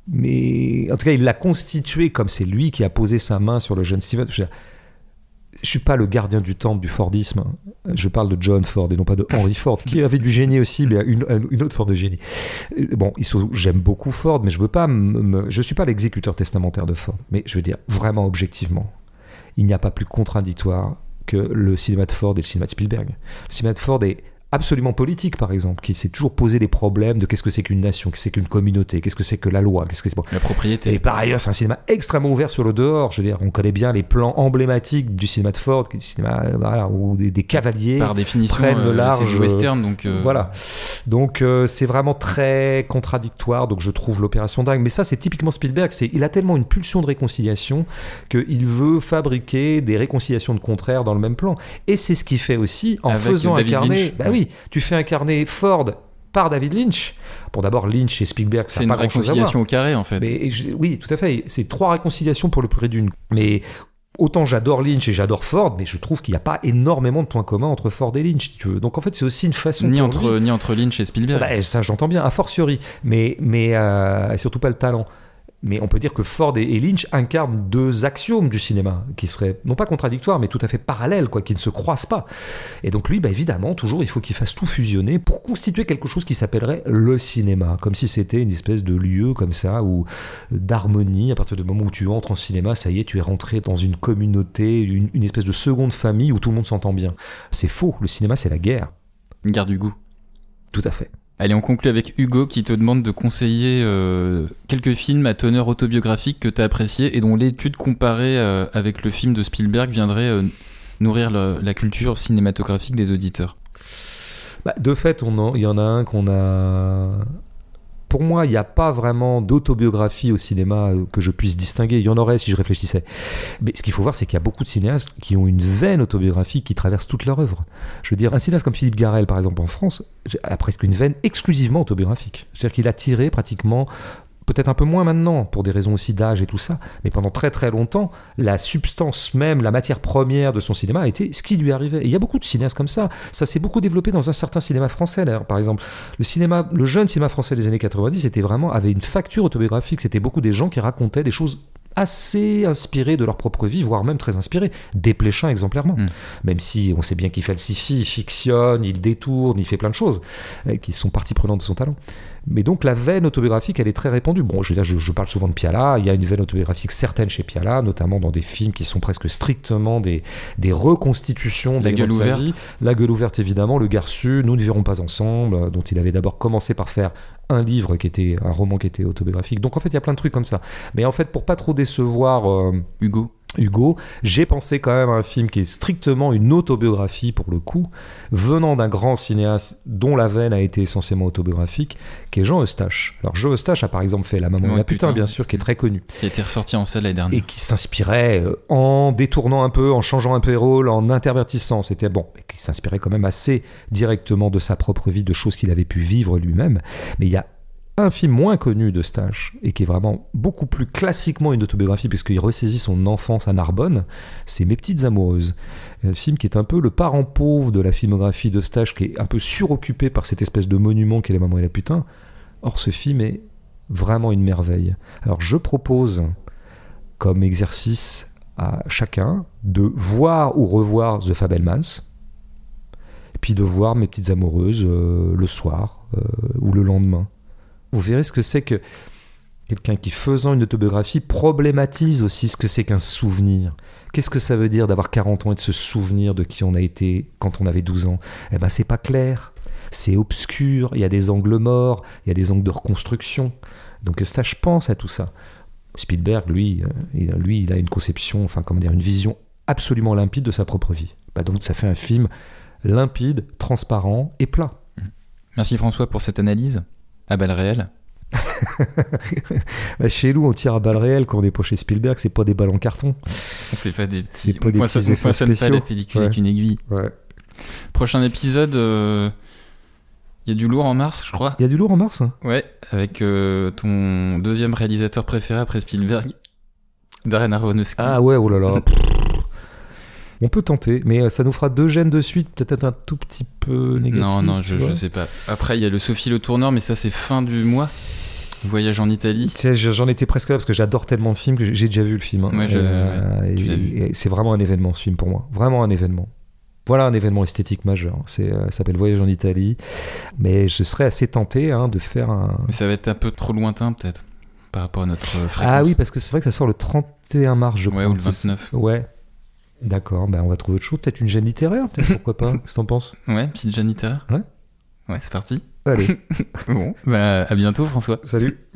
Mais en tout cas, il l'a constitué comme c'est lui qui a posé sa main sur le jeune Steven. Je, je suis pas le gardien du temple du Fordisme. Je parle de John Ford et non pas de Henry Ford, qui avait du génie aussi, mais une, une autre forme de génie. Bon, il se- j'aime beaucoup Ford, mais je veux pas, me- je suis pas l'exécuteur testamentaire de Ford. Mais je veux dire vraiment objectivement, il n'y a pas plus contradictoire que le cinéma de Ford et le cinéma de Spielberg. Le cinéma de Ford est absolument politique, par exemple, qui s'est toujours posé les problèmes de qu'est-ce que c'est qu'une nation, qu'est-ce que c'est qu'une communauté, qu'est-ce que c'est que la loi, qu'est-ce que c'est. La propriété. Et par ailleurs, c'est un cinéma extrêmement ouvert sur le dehors. Je veux dire, on connaît bien les plans emblématiques du cinéma de Ford, du cinéma voilà, où des, des cavaliers Par définition, prennent le euh, large, c'est western, donc. euh, voilà. Donc euh, c'est vraiment très contradictoire. Donc je trouve l'opération dingue. Mais ça, c'est typiquement Spielberg. C'est il a tellement une pulsion de réconciliation qu'il veut fabriquer des réconciliations de contraires dans le même plan. Et c'est ce qu'il fait aussi en Avec faisant David incarner. Lynch. Bah oui, tu fais incarner Ford par David Lynch. Bon, d'abord Lynch et Spielberg, C'est pas réconciliation au carré, en fait. Mais je- oui, tout à fait. C'est trois réconciliations pour le prix d'une. Mais autant j'adore Lynch et j'adore Ford, mais je trouve qu'il n'y a pas énormément de points communs entre Ford et Lynch. si tu veux. Donc en fait, c'est aussi une façon. Ni entre, lui- ni entre Lynch et Spielberg. Bah, ça, j'entends bien, a fortiori. Mais, mais euh, surtout pas le talent. Mais on peut dire que Ford et, Lynch incarnent deux axiomes du cinéma qui seraient non pas contradictoires, mais tout à fait parallèles, quoi, qui ne se croisent pas. Et donc lui, bah, évidemment, toujours, il faut qu'il fasse tout fusionner pour constituer quelque chose qui s'appellerait le cinéma, comme si c'était une espèce de lieu comme ça, ou d'harmonie. À partir du moment où tu entres en cinéma, ça y est, tu es rentré dans une communauté, une, une espèce de seconde famille où tout le monde s'entend bien. C'est faux. Le cinéma, c'est la guerre. Une guerre du goût. Tout à fait. Allez, on conclut avec Hugo qui te demande de conseiller euh, quelques films à teneur autobiographique que tu as appréciés et dont l'étude comparée euh, avec le film de Spielberg viendrait euh, nourrir la culture cinématographique des auditeurs. Bah, de fait, il y en a un qu'on a. Pour moi, il n'y a pas vraiment d'autobiographie au cinéma que je puisse distinguer. Il y en aurait si je réfléchissais. Mais ce qu'il faut voir, c'est qu'il y a beaucoup de cinéastes qui ont une veine autobiographique qui traverse toute leur œuvre. Je veux dire, un cinéaste comme Philippe Garel, par exemple, en France, a presque une veine exclusivement autobiographique. C'est-à-dire qu'il a tiré pratiquement peut-être un peu moins maintenant, pour des raisons aussi d'âge et tout ça, mais pendant très très longtemps, la substance même, la matière première de son cinéma a été ce qui lui arrivait. Et il y a beaucoup de cinéastes comme ça. Ça s'est beaucoup développé dans un certain cinéma français. Par exemple, le cinéma, le jeune cinéma français des années 90 était vraiment, avait une facture autobiographique. C'était beaucoup des gens qui racontaient des choses assez inspirés de leur propre vie, voire même très inspirés. Desplechin exemplairement. Mm. Même si on sait bien qu'il falsifie, il fictionne, il détourne, il fait plein de choses euh, qui sont partie prenante de son talent. Mais donc la veine autobiographique, elle est très répandue. Bon, je veux dire, je, je parle souvent de Piala. Il y a une veine autobiographique certaine chez Piala, notamment dans des films qui sont presque strictement des, des reconstitutions La gueule ouverte. vie. La gueule ouverte, évidemment. Le Garçu, Nous ne verrons pas ensemble, euh, dont il avait d'abord commencé par faire un livre qui était un roman qui était autobiographique. Donc en fait, il y a plein de trucs comme ça. Mais en fait, pour pas trop décevoir. euh, Hugo? Hugo, j'ai pensé quand même à un film qui est strictement une autobiographie pour le coup, venant d'un grand cinéaste dont la veine a été essentiellement autobiographique, qui est Jean Eustache. Alors Jean Eustache a par exemple fait La Maman et Ouais, la putain, putain. bien sûr, qui est très connu, qui a été ressorti en salle l'année et dernière. qui s'inspirait euh, en détournant un peu, en changeant un peu les rôles, en intervertissant. C'était bon, mais qui s'inspirait quand même assez directement de sa propre vie, de choses qu'il avait pu vivre lui-même. Mais il y a un film moins connu de Stache et qui est vraiment beaucoup plus classiquement une autobiographie puisqu'il ressaisit son enfance à Narbonne, c'est Mes petites amoureuses. Un film qui est un peu le parent pauvre de la filmographie de Stache qui est un peu suroccupé par cette espèce de monument qu'est la maman et la putain. Or ce film est vraiment une merveille. Alors je propose comme exercice à chacun de voir ou revoir The Fabelmans puis de voir Mes petites amoureuses euh, le soir euh, ou le lendemain vous verrez ce que c'est que quelqu'un qui, faisant une autobiographie, problématise aussi ce que c'est qu'un souvenir. Qu'est-ce que ça veut dire d'avoir 40 ans et de se souvenir de qui on a été quand on avait 12 ans? Eh ben, c'est pas clair. C'est obscur. Il y a des angles morts. Il y a des angles de reconstruction. Donc, ça, je pense à tout ça. Spielberg, lui, euh, lui, il a une conception, enfin, comment dire, une vision absolument limpide de sa propre vie. Bah, donc, ça fait un film limpide, transparent et plat. Merci François pour cette analyse à balles réelles. Bah, chez nous, on tire à balles réelles quand on est pas chez Spielberg, c'est pas des balles en carton. On fait pas des petits. C'est pas on des poinçonne- petits on poinçonne pas la pellicule Ouais. avec une aiguille. Ouais. Prochain épisode, euh, il y a du lourd en mars, je crois. Il y a du lourd en mars hein Ouais, avec euh, ton deuxième réalisateur préféré après Spielberg, Darren Aronofsky. Ah ouais, oh là là. on peut tenter, mais euh, ça nous fera deux gènes de suite, peut-être un tout petit peu négatif. non, non, je, je sais pas. Après, il y a le Sophie le Tourneur, mais ça, c'est fin du mois. Voyage en Italie. J'en étais presque là parce que j'adore tellement le film que j'ai déjà vu le film. hein. Ouais, et c'est vraiment un événement ce film pour moi. Vraiment un événement. Voilà un événement esthétique majeur. C'est, euh, ça s'appelle Voyage en Italie. Mais je serais assez tenté hein, de faire un. Mais ça va être un peu trop lointain, peut-être, par rapport à notre euh, fréquence. Ah oui, parce que c'est vrai que ça sort le 31 mars, je crois. Ouais, ou le C'est- 29. Ouais. D'accord, ben on va trouver autre chose. Peut-être une gêne littéraire, peut-être, pourquoi pas Qu'est-ce que t'en penses? Ouais, petite Jeanne littéraire Ouais. Ouais, c'est parti. Allez, Bon, bah à bientôt François. salut